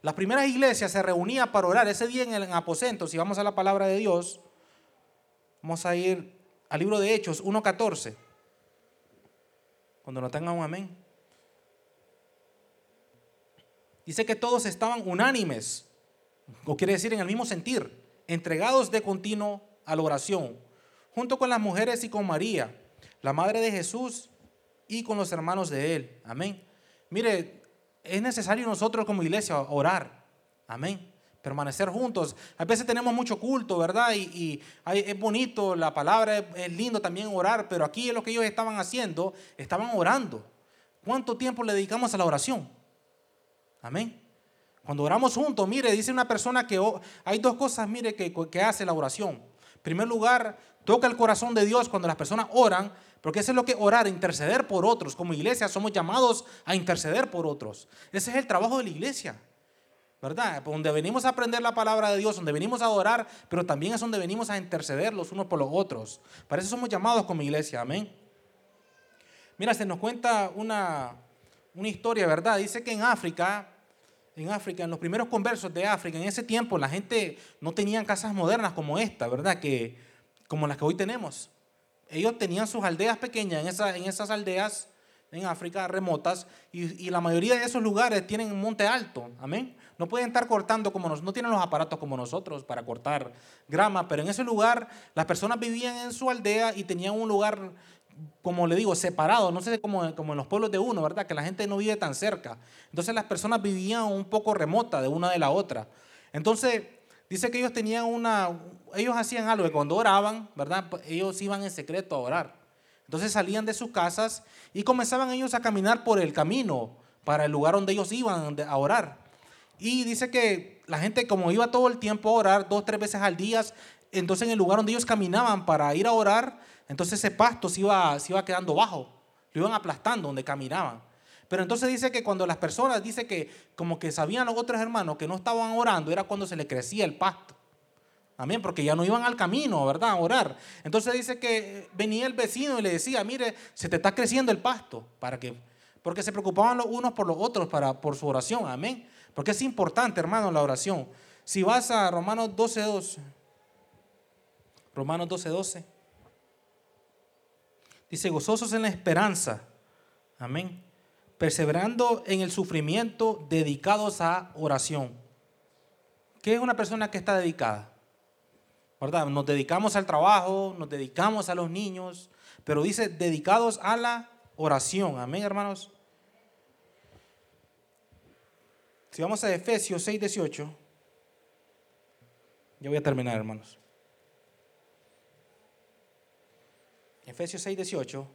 Las primeras iglesias se reunían para orar ese día en el aposento. Si vamos a la palabra de Dios, vamos a ir al libro de Hechos 1.14. Cuando no tengan un amén. Dice que todos estaban unánimes, o quiere decir en el mismo sentir, entregados de continuo a la oración junto con las mujeres y con María, la madre de Jesús, y con los hermanos de él. Amén. Mire, es necesario nosotros como iglesia orar. Amén. Permanecer juntos. A veces tenemos mucho culto, ¿verdad? Y, es bonito, la palabra es, lindo también orar, pero aquí es lo que ellos estaban haciendo, estaban orando. ¿Cuánto tiempo le dedicamos a la oración? Amén. Cuando oramos juntos, mire, dice una persona que hay dos cosas, mire, que, hace la oración. En primer lugar, toca el corazón de Dios cuando las personas oran, porque eso es lo que orar, interceder por otros. Como iglesia somos llamados a interceder por otros. Ese es el trabajo de la iglesia. ¿Verdad? Donde venimos a aprender la palabra de Dios, donde venimos a orar, pero también es donde venimos a interceder los unos por los otros. Para eso somos llamados como iglesia, amén. Mira, se nos cuenta una, una historia, ¿verdad? Dice que en África, en África, en los primeros conversos de África, en ese tiempo la gente no tenía casas modernas como esta, ¿verdad? Que como las que hoy tenemos. Ellos tenían sus aldeas pequeñas en, esa, en esas aldeas en África remotas y, la mayoría de esos lugares tienen un monte alto, amén. No pueden estar cortando como nosotros, no tienen los aparatos como nosotros para cortar grama, pero en ese lugar las personas vivían en su aldea y tenían un lugar, como le digo, separado, no sé, como, como en los pueblos de uno, ¿verdad? Que la gente no vive tan cerca. Entonces las personas vivían un poco remota de una de la otra. Entonces Dice que ellos tenían una, ellos hacían algo, que cuando oraban, ¿verdad? Ellos iban en secreto a orar. Entonces salían de sus casas y comenzaban ellos a caminar por el camino para el lugar donde ellos iban a orar. Y dice que la gente como iba todo el tiempo a orar, dos, tres veces al día, entonces en el lugar donde ellos caminaban para ir a orar, entonces ese pasto se iba, se iba quedando bajo, lo iban aplastando donde caminaban. Pero entonces dice que cuando las personas, dice que como que sabían los otros hermanos que no estaban orando, era cuando se le crecía el pasto. Amén, porque ya no iban al camino, ¿verdad? A orar. Entonces dice que venía el vecino y le decía, mire, se te está creciendo el pasto. ¿Para qué? Porque se preocupaban los unos por los otros para, por su oración. Amén. Porque es importante, hermano, la oración. Si vas a Romanos 12, 12. Romanos 12, 12. Dice, gozosos en la esperanza. Amén perseverando en el sufrimiento, dedicados a oración. ¿Qué es una persona que está dedicada? ¿Verdad? Nos dedicamos al trabajo, nos dedicamos a los niños, pero dice dedicados a la oración. Amén, hermanos. Si vamos a Efesios 6, 18, ya voy a terminar, hermanos. Efesios 6, 18.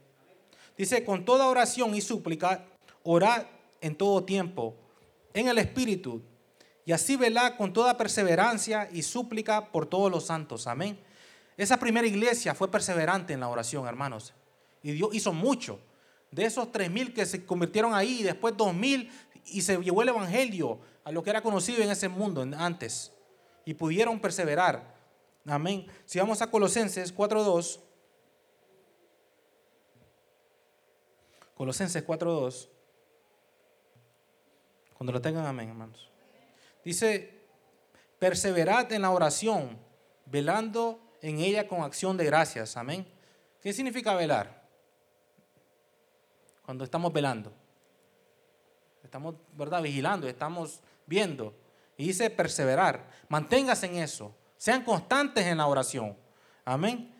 Dice, con toda oración y súplica, orad en todo tiempo, en el Espíritu, y así velad con toda perseverancia y súplica por todos los santos. Amén. Esa primera iglesia fue perseverante en la oración, hermanos. Y Dios hizo mucho. De esos 3.000 que se convirtieron ahí, después 2.000, y se llevó el Evangelio a lo que era conocido en ese mundo antes. Y pudieron perseverar. Amén. Si vamos a Colosenses 4.2. Colosenses 4.2. Cuando lo tengan, amén, hermanos. Dice, perseverad en la oración, velando en ella con acción de gracias. Amén. ¿Qué significa velar? Cuando estamos velando. Estamos, ¿verdad? Vigilando, estamos viendo. Y dice perseverar. Manténgase en eso. Sean constantes en la oración. Amén.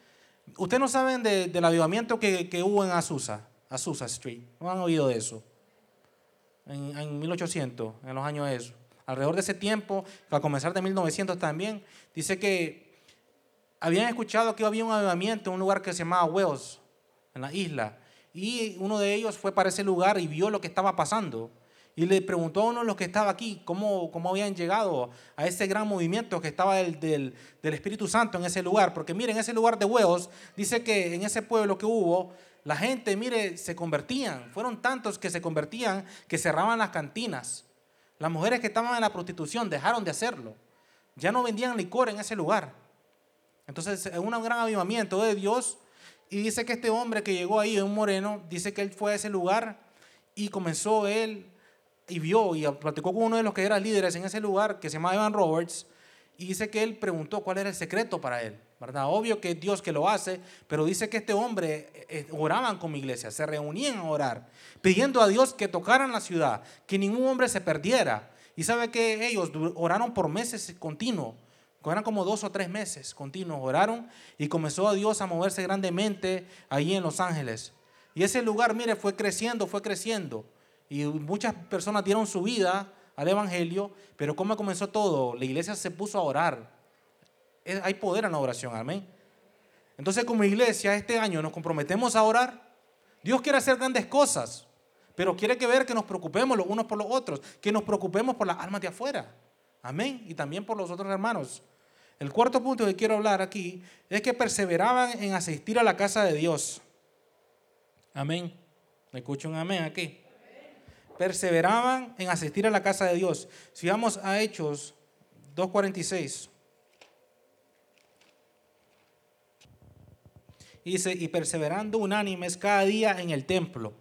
Ustedes no saben del avivamiento que, que, hubo en Azusa, Azusa Street. ¿No han oído de eso? En, en 1800, en los años esos. Alrededor de ese tiempo, a comenzar de 1900 también, dice que habían escuchado que había un avivamiento en un lugar que se llamaba Wells, en la isla. Y uno de ellos fue para ese lugar y vio lo que estaba pasando. Y le preguntó a uno de los que estaba aquí cómo, cómo habían llegado a ese gran movimiento que estaba del, del, del, Espíritu Santo en ese lugar. Porque miren, en ese lugar de huevos, dice que en ese pueblo que hubo, la gente, mire, se convertían. Fueron tantos que se convertían que cerraban las cantinas. Las mujeres que estaban en la prostitución dejaron de hacerlo. Ya no vendían licor en ese lugar. Entonces, es un gran avivamiento de Dios. Y dice que este hombre que llegó ahí, un moreno, dice que él fue a ese lugar y comenzó él y vio y platicó con uno de los que eran líderes en ese lugar, que se llama Evan Roberts, y dice que él preguntó cuál era el secreto para él. Obvio que es Dios que lo hace, pero dice que este hombre eh, eh, oraban como iglesia, se reunían a orar, pidiendo a Dios que tocaran la ciudad, que ningún hombre se perdiera. Y sabe que ellos oraron por meses continuos, eran como dos o tres meses continuos, oraron y comenzó a Dios a moverse grandemente ahí en Los Ángeles. Y ese lugar, mire, fue creciendo, fue creciendo. Y muchas personas dieron su vida al Evangelio, pero ¿cómo comenzó todo? La iglesia se puso a orar. Hay poder en la oración, amén. Entonces como iglesia este año nos comprometemos a orar. Dios quiere hacer grandes cosas, pero quiere que ver que nos preocupemos los unos por los otros, que nos preocupemos por las almas de afuera. Amén. Y también por los otros hermanos. El cuarto punto que quiero hablar aquí es que perseveraban en asistir a la casa de Dios. Amén. ¿Me escucho un amén aquí? Perseveraban en asistir a la casa de Dios. Si vamos a Hechos 2.46. Dice, y perseverando unánimes cada día en el templo.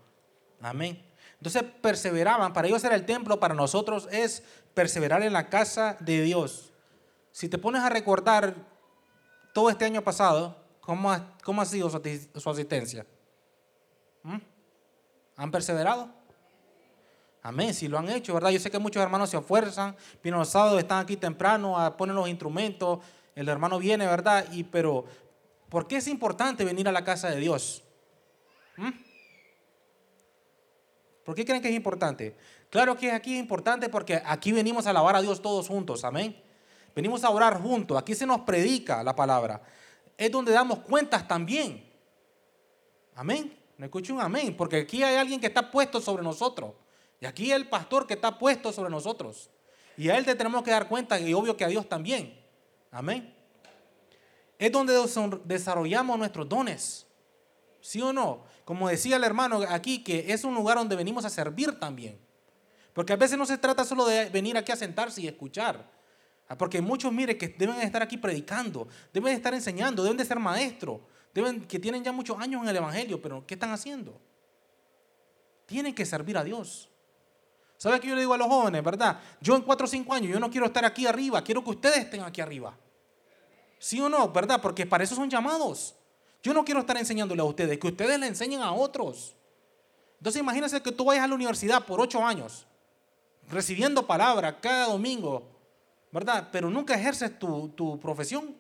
Amén. Entonces perseveraban. Para ellos era el templo, para nosotros es perseverar en la casa de Dios. Si te pones a recordar todo este año pasado, ¿cómo ha, cómo ha sido su, asistencia? ¿Mm? ¿Han perseverado? Amén, si lo han hecho, ¿verdad? Yo sé que muchos hermanos se esfuerzan, vienen los sábados, están aquí temprano, ponen los instrumentos, el hermano viene, ¿verdad? Y, pero, ¿por qué es importante venir a la casa de Dios? ¿Mm? ¿Por qué creen que es importante? Claro que aquí es importante porque aquí venimos a alabar a Dios todos juntos, amén. Venimos a orar juntos. Aquí se nos predica la palabra. Es donde damos cuentas también. Amén. ¿Me escucho un amén? Porque aquí hay alguien que está puesto sobre nosotros. Y aquí el pastor que está puesto sobre nosotros. Y a él le tenemos que dar cuenta y obvio que a Dios también. Amén. Es donde desarrollamos nuestros dones. ¿Sí o no? Como decía el hermano aquí, que es un lugar donde venimos a servir también. Porque a veces no se trata solo de venir aquí a sentarse y escuchar. Ah, porque muchos, mire, que deben estar aquí predicando, deben estar enseñando, deben de ser maestros, deben, que tienen ya muchos años en el Evangelio, pero ¿qué están haciendo? Tienen que servir a Dios. ¿Sabe qué yo le digo a los jóvenes, verdad? Yo en cuatro o cinco años, yo no quiero estar aquí arriba, quiero que ustedes estén aquí arriba. ¿Sí o no? ¿Verdad? Porque para eso son llamados. Yo no quiero estar enseñándole a ustedes, que ustedes le enseñen a otros. Entonces imagínense que tú vayas a la universidad por ocho años, recibiendo palabra cada domingo, ¿verdad? Pero nunca ejerces tu, profesión.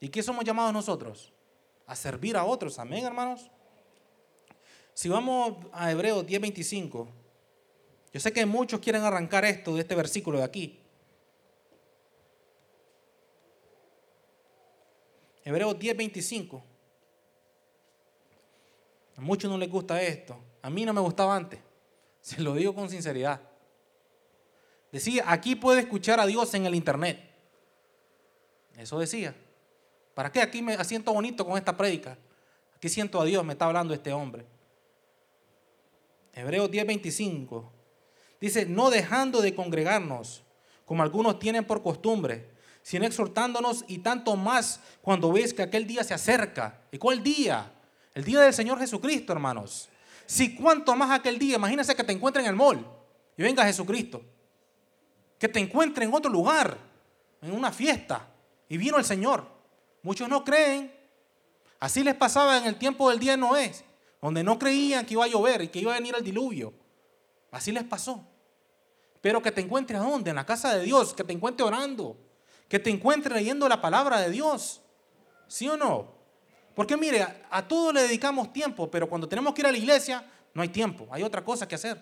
¿Y qué somos llamados nosotros? A servir a otros. Amén, hermanos. Si vamos a Hebreos 10:25, yo sé que muchos quieren arrancar esto de este versículo de aquí. Hebreos 10:25. A muchos no les gusta esto. A mí no me gustaba antes. Se lo digo con sinceridad. Decía, aquí puede escuchar a Dios en el internet. Eso decía. ¿Para qué aquí me asiento bonito con esta prédica? Aquí siento a Dios, me está hablando este hombre. Hebreos 10:25 dice, no dejando de congregarnos, como algunos tienen por costumbre, sino exhortándonos y tanto más cuando ves que aquel día se acerca. ¿Y cuál día? El día del Señor Jesucristo, hermanos. Si cuanto más aquel día, imagínense que te encuentre en el mall y venga Jesucristo. Que te encuentre en otro lugar, en una fiesta, y vino el Señor. Muchos no creen. Así les pasaba en el tiempo del día de Noé, donde no creían que iba a llover y que iba a venir el diluvio. Así les pasó. Pero que te encuentre a dónde? En la casa de Dios, que te encuentre orando, que te encuentre leyendo la palabra de Dios. ¿Sí o no? Porque mire, a, a todo le dedicamos tiempo, pero cuando tenemos que ir a la iglesia, no hay tiempo, hay otra cosa que hacer.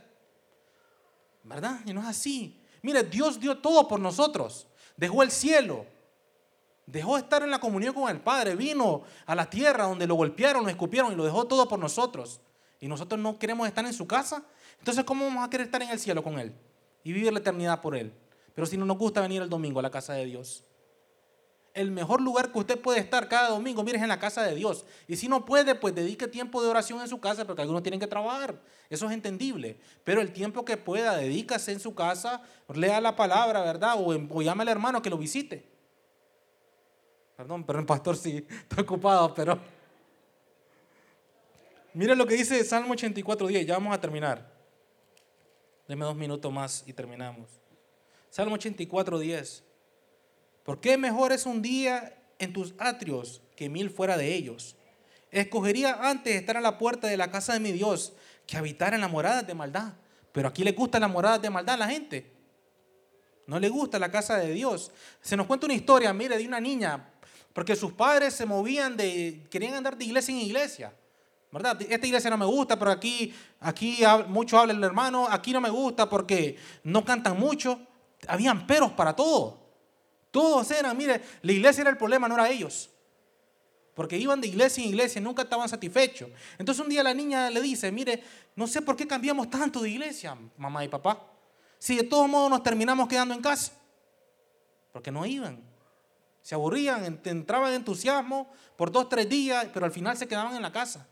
¿Verdad? Y no es así. Mire, Dios dio todo por nosotros. Dejó el cielo. Dejó de estar en la comunión con el Padre. Vino a la tierra donde lo golpearon, lo escupieron y lo dejó todo por nosotros. Y nosotros no queremos estar en su casa. Entonces, ¿cómo vamos a querer estar en el cielo con Él? Y vivir la eternidad por Él. Pero si no nos gusta venir el domingo a la casa de Dios. El mejor lugar que usted puede estar cada domingo, mire, es en la casa de Dios. Y si no puede, pues dedique tiempo de oración en su casa, porque algunos tienen que trabajar. Eso es entendible. Pero el tiempo que pueda, dedícase en su casa, lea la palabra, ¿verdad? O, o llame al hermano que lo visite. Perdón, pero el pastor sí está ocupado, pero... Mire lo que dice Salmo 84.10, ya vamos a terminar. Deme dos minutos más y terminamos. Salmo 84.10. ¿Por qué mejor es un día en tus atrios que mil fuera de ellos? Escogería antes estar a la puerta de la casa de mi Dios que habitar en la morada de maldad. Pero aquí le gusta la morada de maldad a la gente. No le gusta la casa de Dios. Se nos cuenta una historia, mire, de una niña porque sus padres se movían de, querían andar de iglesia en iglesia. ¿Verdad? Esta iglesia no me gusta, pero aquí, aquí mucho habla el hermano, aquí no me gusta porque no cantan mucho. Habían peros para todo. Todos eran, mire, la iglesia era el problema, no era ellos. Porque iban de iglesia en iglesia nunca estaban satisfechos. Entonces un día la niña le dice, mire, no sé por qué cambiamos tanto de iglesia, mamá y papá. Si de todos modos nos terminamos quedando en casa. Porque no iban. Se aburrían, entraban en entusiasmo por dos, tres días, pero al final se quedaban en la casa.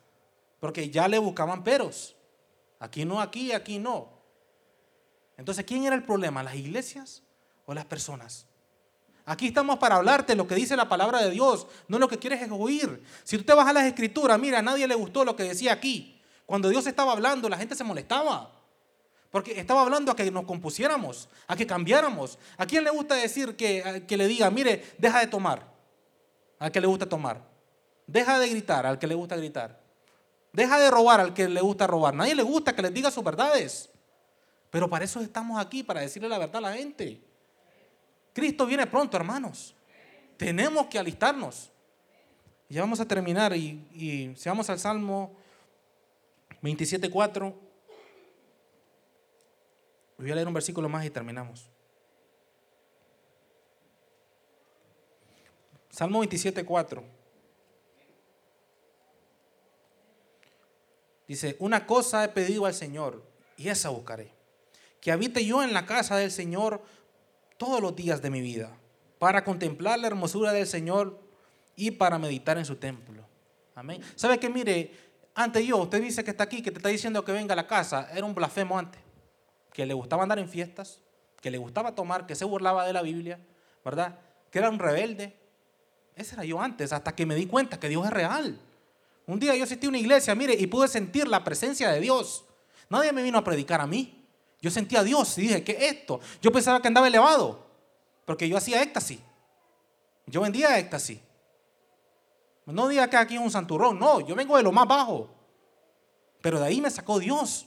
Porque ya le buscaban peros. Aquí no, aquí, aquí no. Entonces, ¿quién era el problema? ¿Las iglesias o las personas? Aquí estamos para hablarte lo que dice la palabra de Dios, no lo que quieres es oír. Si tú te vas a las escrituras, mira, a nadie le gustó lo que decía aquí. Cuando Dios estaba hablando, la gente se molestaba. Porque estaba hablando a que nos compusiéramos, a que cambiáramos. ¿A quién le gusta decir que, que le diga, mire, deja de tomar? Al que le gusta tomar. Deja de gritar al que le gusta gritar. Deja de robar al que le gusta robar. Nadie le gusta que les diga sus verdades. Pero para eso estamos aquí, para decirle la verdad a la gente. Cristo viene pronto, hermanos. Tenemos que alistarnos. Ya vamos a terminar y, y si vamos al Salmo 27.4. Voy a leer un versículo más y terminamos. Salmo 27, 4. Dice, una cosa he pedido al Señor y esa buscaré. Que habite yo en la casa del Señor todos los días de mi vida, para contemplar la hermosura del Señor y para meditar en su templo. Amén. ¿Sabe que mire, antes yo, usted dice que está aquí, que te está diciendo que venga a la casa, era un blasfemo antes que le gustaba andar en fiestas, que le gustaba tomar, que se burlaba de la Biblia, ¿verdad? Que era un rebelde. Ese era yo antes, hasta que me di cuenta que Dios es real. Un día yo asistí a una iglesia, mire, y pude sentir la presencia de Dios. Nadie me vino a predicar a mí. Yo sentía a Dios y dije, ¿qué es esto? Yo pensaba que andaba elevado, porque yo hacía éxtasis. Yo vendía éxtasis. No diga que aquí es un santurrón, no, yo vengo de lo más bajo. Pero de ahí me sacó Dios.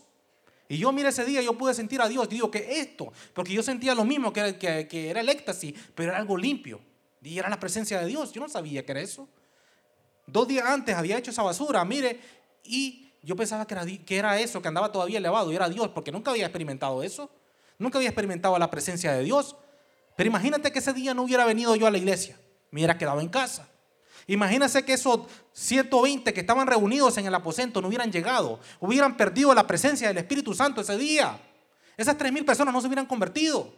Y yo, mire, ese día yo pude sentir a Dios. Digo, ¿qué esto? Porque yo sentía lo mismo, que era, que, era el éxtasis, pero era algo limpio. Y era la presencia de Dios. Yo no sabía que era eso. Dos días antes había hecho esa basura, mire, y yo pensaba que era, eso, que andaba todavía elevado, y era Dios, porque nunca había experimentado eso. Nunca había experimentado la presencia de Dios. Pero imagínate que ese día no hubiera venido yo a la iglesia, me hubiera quedado en casa. Imagínense que esos 120 que estaban reunidos en el aposento no hubieran llegado, hubieran perdido la presencia del Espíritu Santo ese día. Esas 3.000 personas no se hubieran convertido.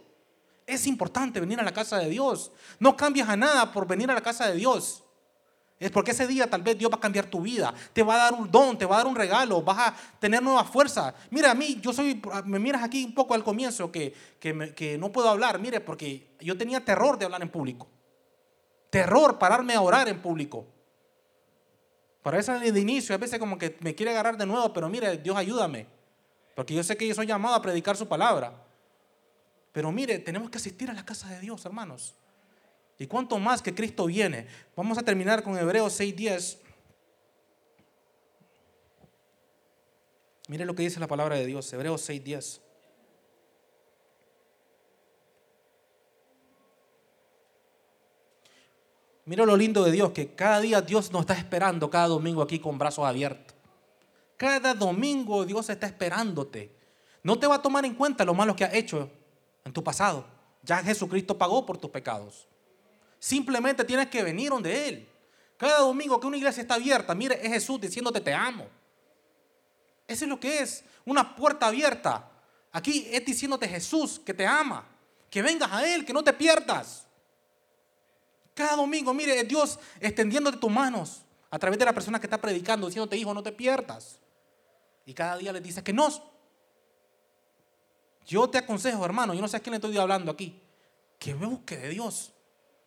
Es importante venir a la casa de Dios. No cambias a nada por venir a la casa de Dios. Es porque ese día tal vez Dios va a cambiar tu vida, te va a dar un don, te va a dar un regalo, vas a tener nueva fuerza. Mira, a mí, yo soy, me miras aquí un poco al comienzo que, que, no puedo hablar, mire, porque yo tenía terror de hablar en público. Terror pararme a orar en público. Para eso de inicio, a veces como que me quiere agarrar de nuevo, pero mire, Dios ayúdame. Porque yo sé que yo soy llamado a predicar su palabra. Pero mire, tenemos que asistir a la casa de Dios, hermanos. Y cuánto más que Cristo viene. Vamos a terminar con Hebreos 6:10. Mire lo que dice la palabra de Dios, Hebreos 6:10. Mira lo lindo de Dios, que cada día Dios nos está esperando, cada domingo aquí con brazos abiertos. Cada domingo Dios está esperándote. No te va a tomar en cuenta lo malo que has hecho en tu pasado. Ya Jesucristo pagó por tus pecados. Simplemente tienes que venir donde Él. Cada domingo que una iglesia está abierta, mire, es Jesús diciéndote te amo. Eso es lo que es, una puerta abierta. Aquí es diciéndote Jesús que te ama, que vengas a Él, que no te pierdas. Cada domingo, mire, es Dios extendiéndote tus manos a través de la persona que está predicando, diciéndote, hijo, no te pierdas. Y cada día le dice que no. Yo te aconsejo, hermano, yo no sé a quién le estoy hablando aquí, que busque de Dios.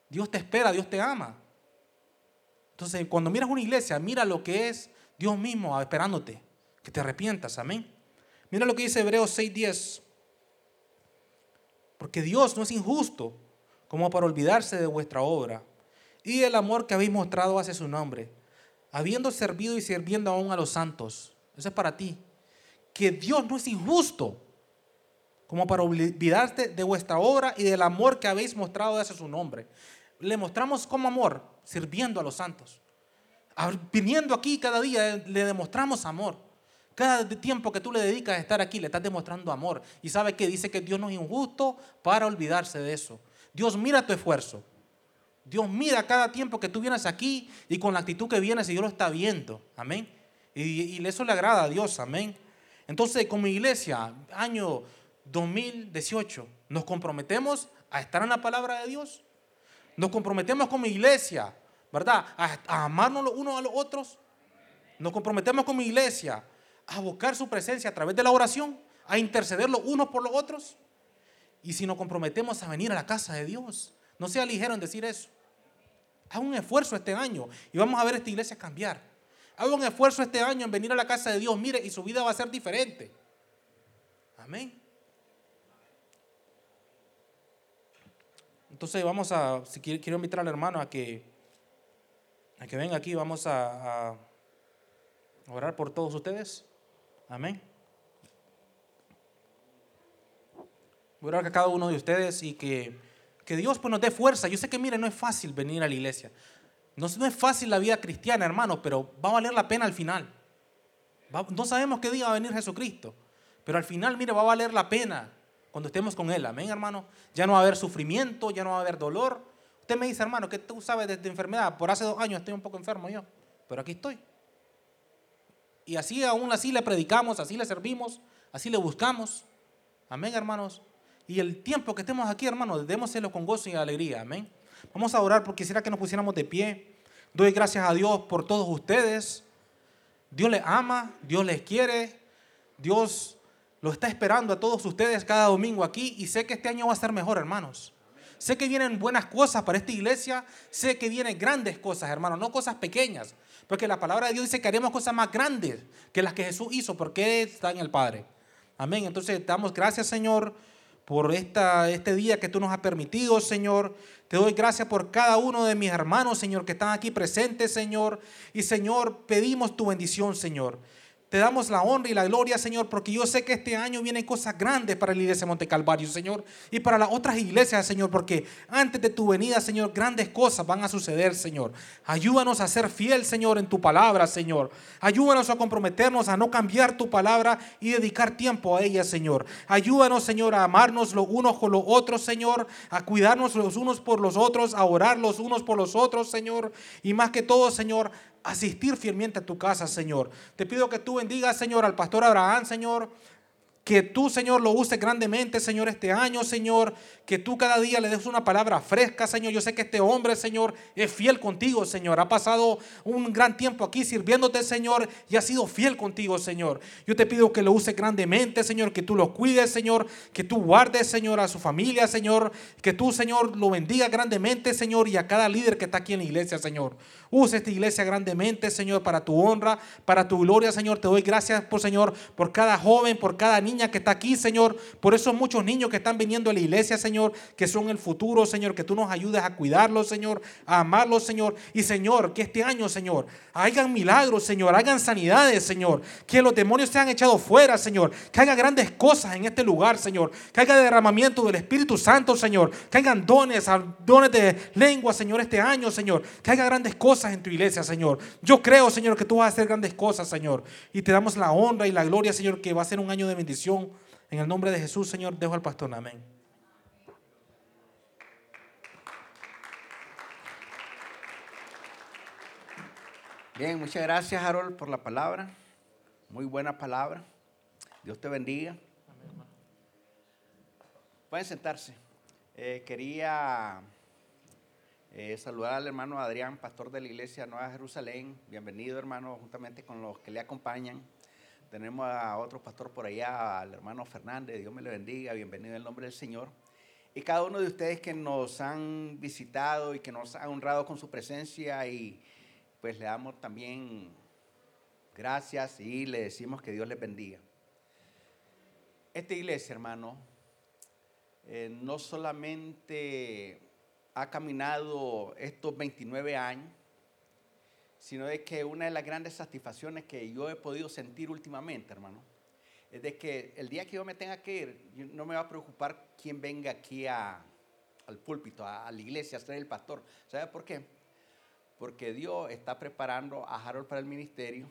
Dios te espera, Dios te ama. Entonces, cuando miras una iglesia, mira lo que es Dios mismo esperándote, que te arrepientas, amén. Mira lo que dice Hebreos 6:10. Porque Dios no es injusto como para olvidarse de vuestra obra y el amor que habéis mostrado hacia su nombre, habiendo servido y sirviendo aún a los santos. Eso es para ti. Que Dios no es injusto como para olvidarte de vuestra obra y del amor que habéis mostrado hacia su nombre le mostramos como amor sirviendo a los santos. Viniendo aquí cada día le demostramos amor. Cada tiempo que tú le dedicas a estar aquí le estás demostrando amor. Y sabe que dice que Dios no es injusto para olvidarse de eso. Dios mira tu esfuerzo. Dios mira cada tiempo que tú vienes aquí y con la actitud que vienes y Dios lo está viendo. Amén. Y, y eso le agrada a Dios. Amén. Entonces, como iglesia, año 2018, nos comprometemos a estar en la palabra de Dios. Nos comprometemos como iglesia, ¿verdad? A, amarnos los unos a los otros. Nos comprometemos como iglesia a buscar su presencia a través de la oración, a interceder los unos por los otros. Y si nos comprometemos a venir a la casa de Dios, no sea ligero en decir eso. Haz un esfuerzo este año y vamos a ver esta iglesia cambiar. Haz un esfuerzo este año en venir a la casa de Dios, mire, y su vida va a ser diferente. Amén. Entonces vamos a, si quiero, invitar al hermano a que, a que venga aquí, vamos a, orar por todos ustedes. Amén. Voy a orar a cada uno de ustedes y que, que Dios pues, nos dé fuerza. Yo sé que, mire, no es fácil venir a la iglesia. No, no es fácil la vida cristiana, hermano, pero va a valer la pena al final. no sabemos qué día va a venir Jesucristo, pero al final, mire, va a valer la pena cuando estemos con Él. Amén, hermano. Ya no va a haber sufrimiento, ya no va a haber dolor. Usted me dice, hermano, que tú sabes de enfermedad. Por hace dos años estoy un poco enfermo yo, pero aquí estoy. Y así, aún así le predicamos, así le servimos, así le buscamos. Amén, hermanos. Y el tiempo que estemos aquí, hermanos, démoselo con gozo y alegría. Amén. Vamos a orar porque quisiera que nos pusiéramos de pie. Doy gracias a Dios por todos ustedes. Dios les ama, Dios les quiere. Dios lo está esperando a todos ustedes cada domingo aquí y sé que este año va a ser mejor, hermanos. Sé que vienen buenas cosas para esta iglesia, sé que vienen grandes cosas, hermanos, no cosas pequeñas, porque la palabra de Dios dice que haremos cosas más grandes que las que Jesús hizo, porque está en el Padre. Amén. Entonces, damos gracias, Señor, por esta, este día que tú nos has permitido, Señor. Te doy gracias por cada uno de mis hermanos, Señor, que están aquí presentes, Señor. Y, Señor, pedimos tu bendición, Señor. Te damos la honra y la gloria, Señor, porque yo sé que este año vienen cosas grandes para la iglesia de Monte Calvario, Señor, y para las otras iglesias, Señor, porque antes de tu venida, Señor, grandes cosas van a suceder, Señor. Ayúdanos a ser fiel, Señor, en tu palabra, Señor. Ayúdanos a comprometernos a no cambiar tu palabra y dedicar tiempo a ella, Señor. Ayúdanos, Señor, a amarnos los unos con los otros, Señor, a cuidarnos los unos por los otros, a orar los unos por los otros, Señor, y más que todo, Señor, asistir fielmente a tu casa, Señor. Te pido que tú bendigas, Señor, al pastor Abraham, Señor. Que tú, Señor, lo uses grandemente, Señor, este año, Señor. Que tú cada día le des una palabra fresca, Señor. Yo sé que este hombre, Señor, es fiel contigo, Señor. Ha pasado un gran tiempo aquí sirviéndote, Señor, y ha sido fiel contigo, Señor. Yo te pido que lo uses grandemente, Señor. Que tú lo cuides, Señor. Que tú guardes, Señor, a su familia, Señor. Que tú, Señor, lo bendiga grandemente, Señor, y a cada líder que está aquí en la iglesia, Señor. Use esta iglesia grandemente, Señor, para tu honra, para tu gloria, Señor. Te doy gracias, por Señor, por cada joven, por cada que está aquí, Señor, por esos muchos niños que están viniendo a la iglesia, Señor, que son el futuro, Señor, que tú nos ayudes a cuidarlos, Señor, a amarlos, Señor. Y, Señor, que este año, Señor, hagan milagros, Señor, hagan sanidades, Señor, que los demonios sean echados fuera, Señor, que haga grandes cosas en este lugar, Señor, que haya derramamiento del Espíritu Santo, Señor, que hagan dones, dones de lengua, Señor, este año, Señor, que haga grandes cosas en tu iglesia, Señor. Yo creo, Señor, que tú vas a hacer grandes cosas, Señor, y te damos la honra y la gloria, Señor, que va a ser un año de bendición en el nombre de Jesús, Señor, dejo al pastor. Amén. Bien, muchas gracias, Harold, por la palabra. Muy buena palabra. Dios te bendiga. Pueden sentarse. Eh, quería eh, saludar al hermano Adrián, pastor de la iglesia Nueva Jerusalén. Bienvenido, hermano, juntamente con los que le acompañan. Tenemos a otro pastor por allá, al hermano Fernández, Dios me le bendiga, bienvenido en el nombre del Señor. Y cada uno de ustedes que nos han visitado y que nos han honrado con su presencia y pues le damos también gracias y le decimos que Dios les bendiga. Esta iglesia, hermano, eh, no solamente ha caminado estos 29 años, sino de que una de las grandes satisfacciones que yo he podido sentir últimamente, hermano, es de que el día que yo me tenga que ir, no me va a preocupar quién venga aquí al púlpito, a, la iglesia, a ser el pastor. ¿Sabe por qué? Porque Dios está preparando a Harold para el ministerio,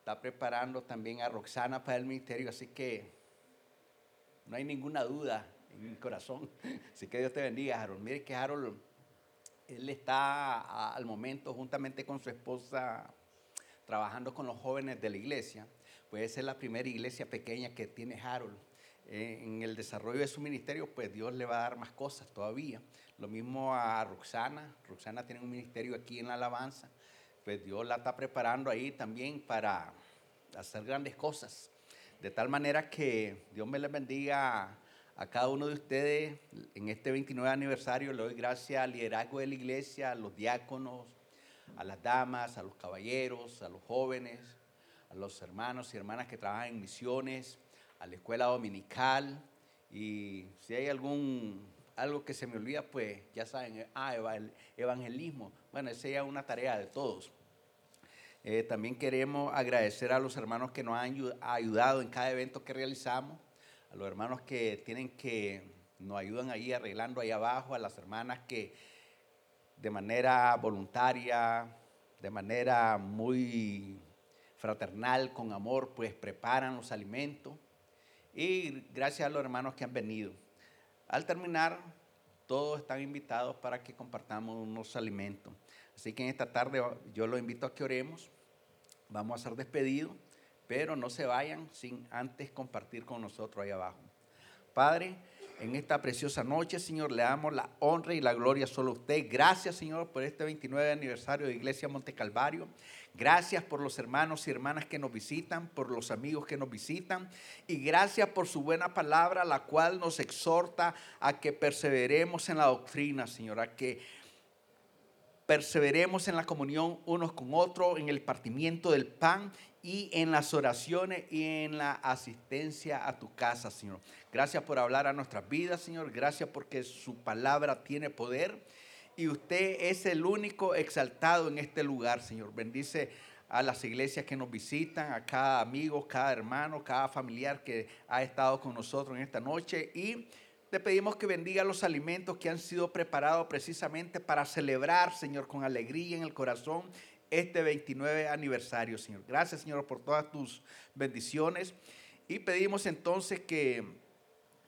está preparando también a Roxana para el ministerio, así que no hay ninguna duda en mi corazón. Así que Dios te bendiga, Harold. Mire que Harold él está al momento juntamente con su esposa trabajando con los jóvenes de la iglesia. Puede ser la primera iglesia pequeña que tiene Harold. Eh, en el desarrollo de su ministerio, pues Dios le va a dar más cosas todavía. Lo mismo a Roxana. Roxana tiene un ministerio aquí en la alabanza. Pues Dios la está preparando ahí también para hacer grandes cosas. De tal manera que Dios me les bendiga a cada uno de ustedes en este 29 aniversario le doy gracias al liderazgo de la iglesia, a los diáconos, a las damas, a los caballeros, a los jóvenes, a los hermanos y hermanas que trabajan en misiones, a la escuela dominical. Y si hay algún algo que se me olvida, pues ya saben, ah, evangelismo. Bueno, esa ya es una tarea de todos. Eh, también queremos agradecer a los hermanos que nos han ayudado en cada evento que realizamos a los hermanos que tienen que nos ayudan ahí arreglando ahí abajo, a las hermanas que de manera voluntaria, de manera muy fraternal, con amor, pues preparan los alimentos. Y gracias a los hermanos que han venido. Al terminar, todos están invitados para que compartamos unos alimentos. Así que en esta tarde yo los invito a que oremos. Vamos a ser despedidos pero no se vayan sin antes compartir con nosotros ahí abajo. Padre, en esta preciosa noche, Señor, le damos la honra y la gloria solo a usted. Gracias, Señor, por este 29 aniversario de Iglesia Monte Calvario. Gracias por los hermanos y hermanas que nos visitan, por los amigos que nos visitan. Y gracias por su buena palabra, la cual nos exhorta a que perseveremos en la doctrina, Señor, a que perseveremos en la comunión unos con otros, en el partimiento del pan y en las oraciones y en la asistencia a tu casa, Señor. Gracias por hablar a nuestras vidas, Señor. Gracias porque su palabra tiene poder y usted es el único exaltado en este lugar, Señor. Bendice a las iglesias que nos visitan, a cada amigo, cada hermano, cada familiar que ha estado con nosotros en esta noche y te pedimos que bendiga los alimentos que han sido preparados precisamente para celebrar, Señor, con alegría en el corazón este 29 aniversario, Señor. Gracias, Señor, por todas tus bendiciones. Y pedimos entonces que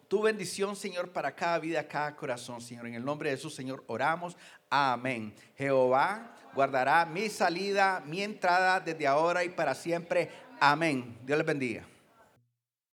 tu bendición, Señor, para cada vida, cada corazón, Señor. En el nombre de Jesús, Señor, oramos. Amén. Jehová guardará mi salida, mi entrada desde ahora y para siempre. Amén. Dios les bendiga.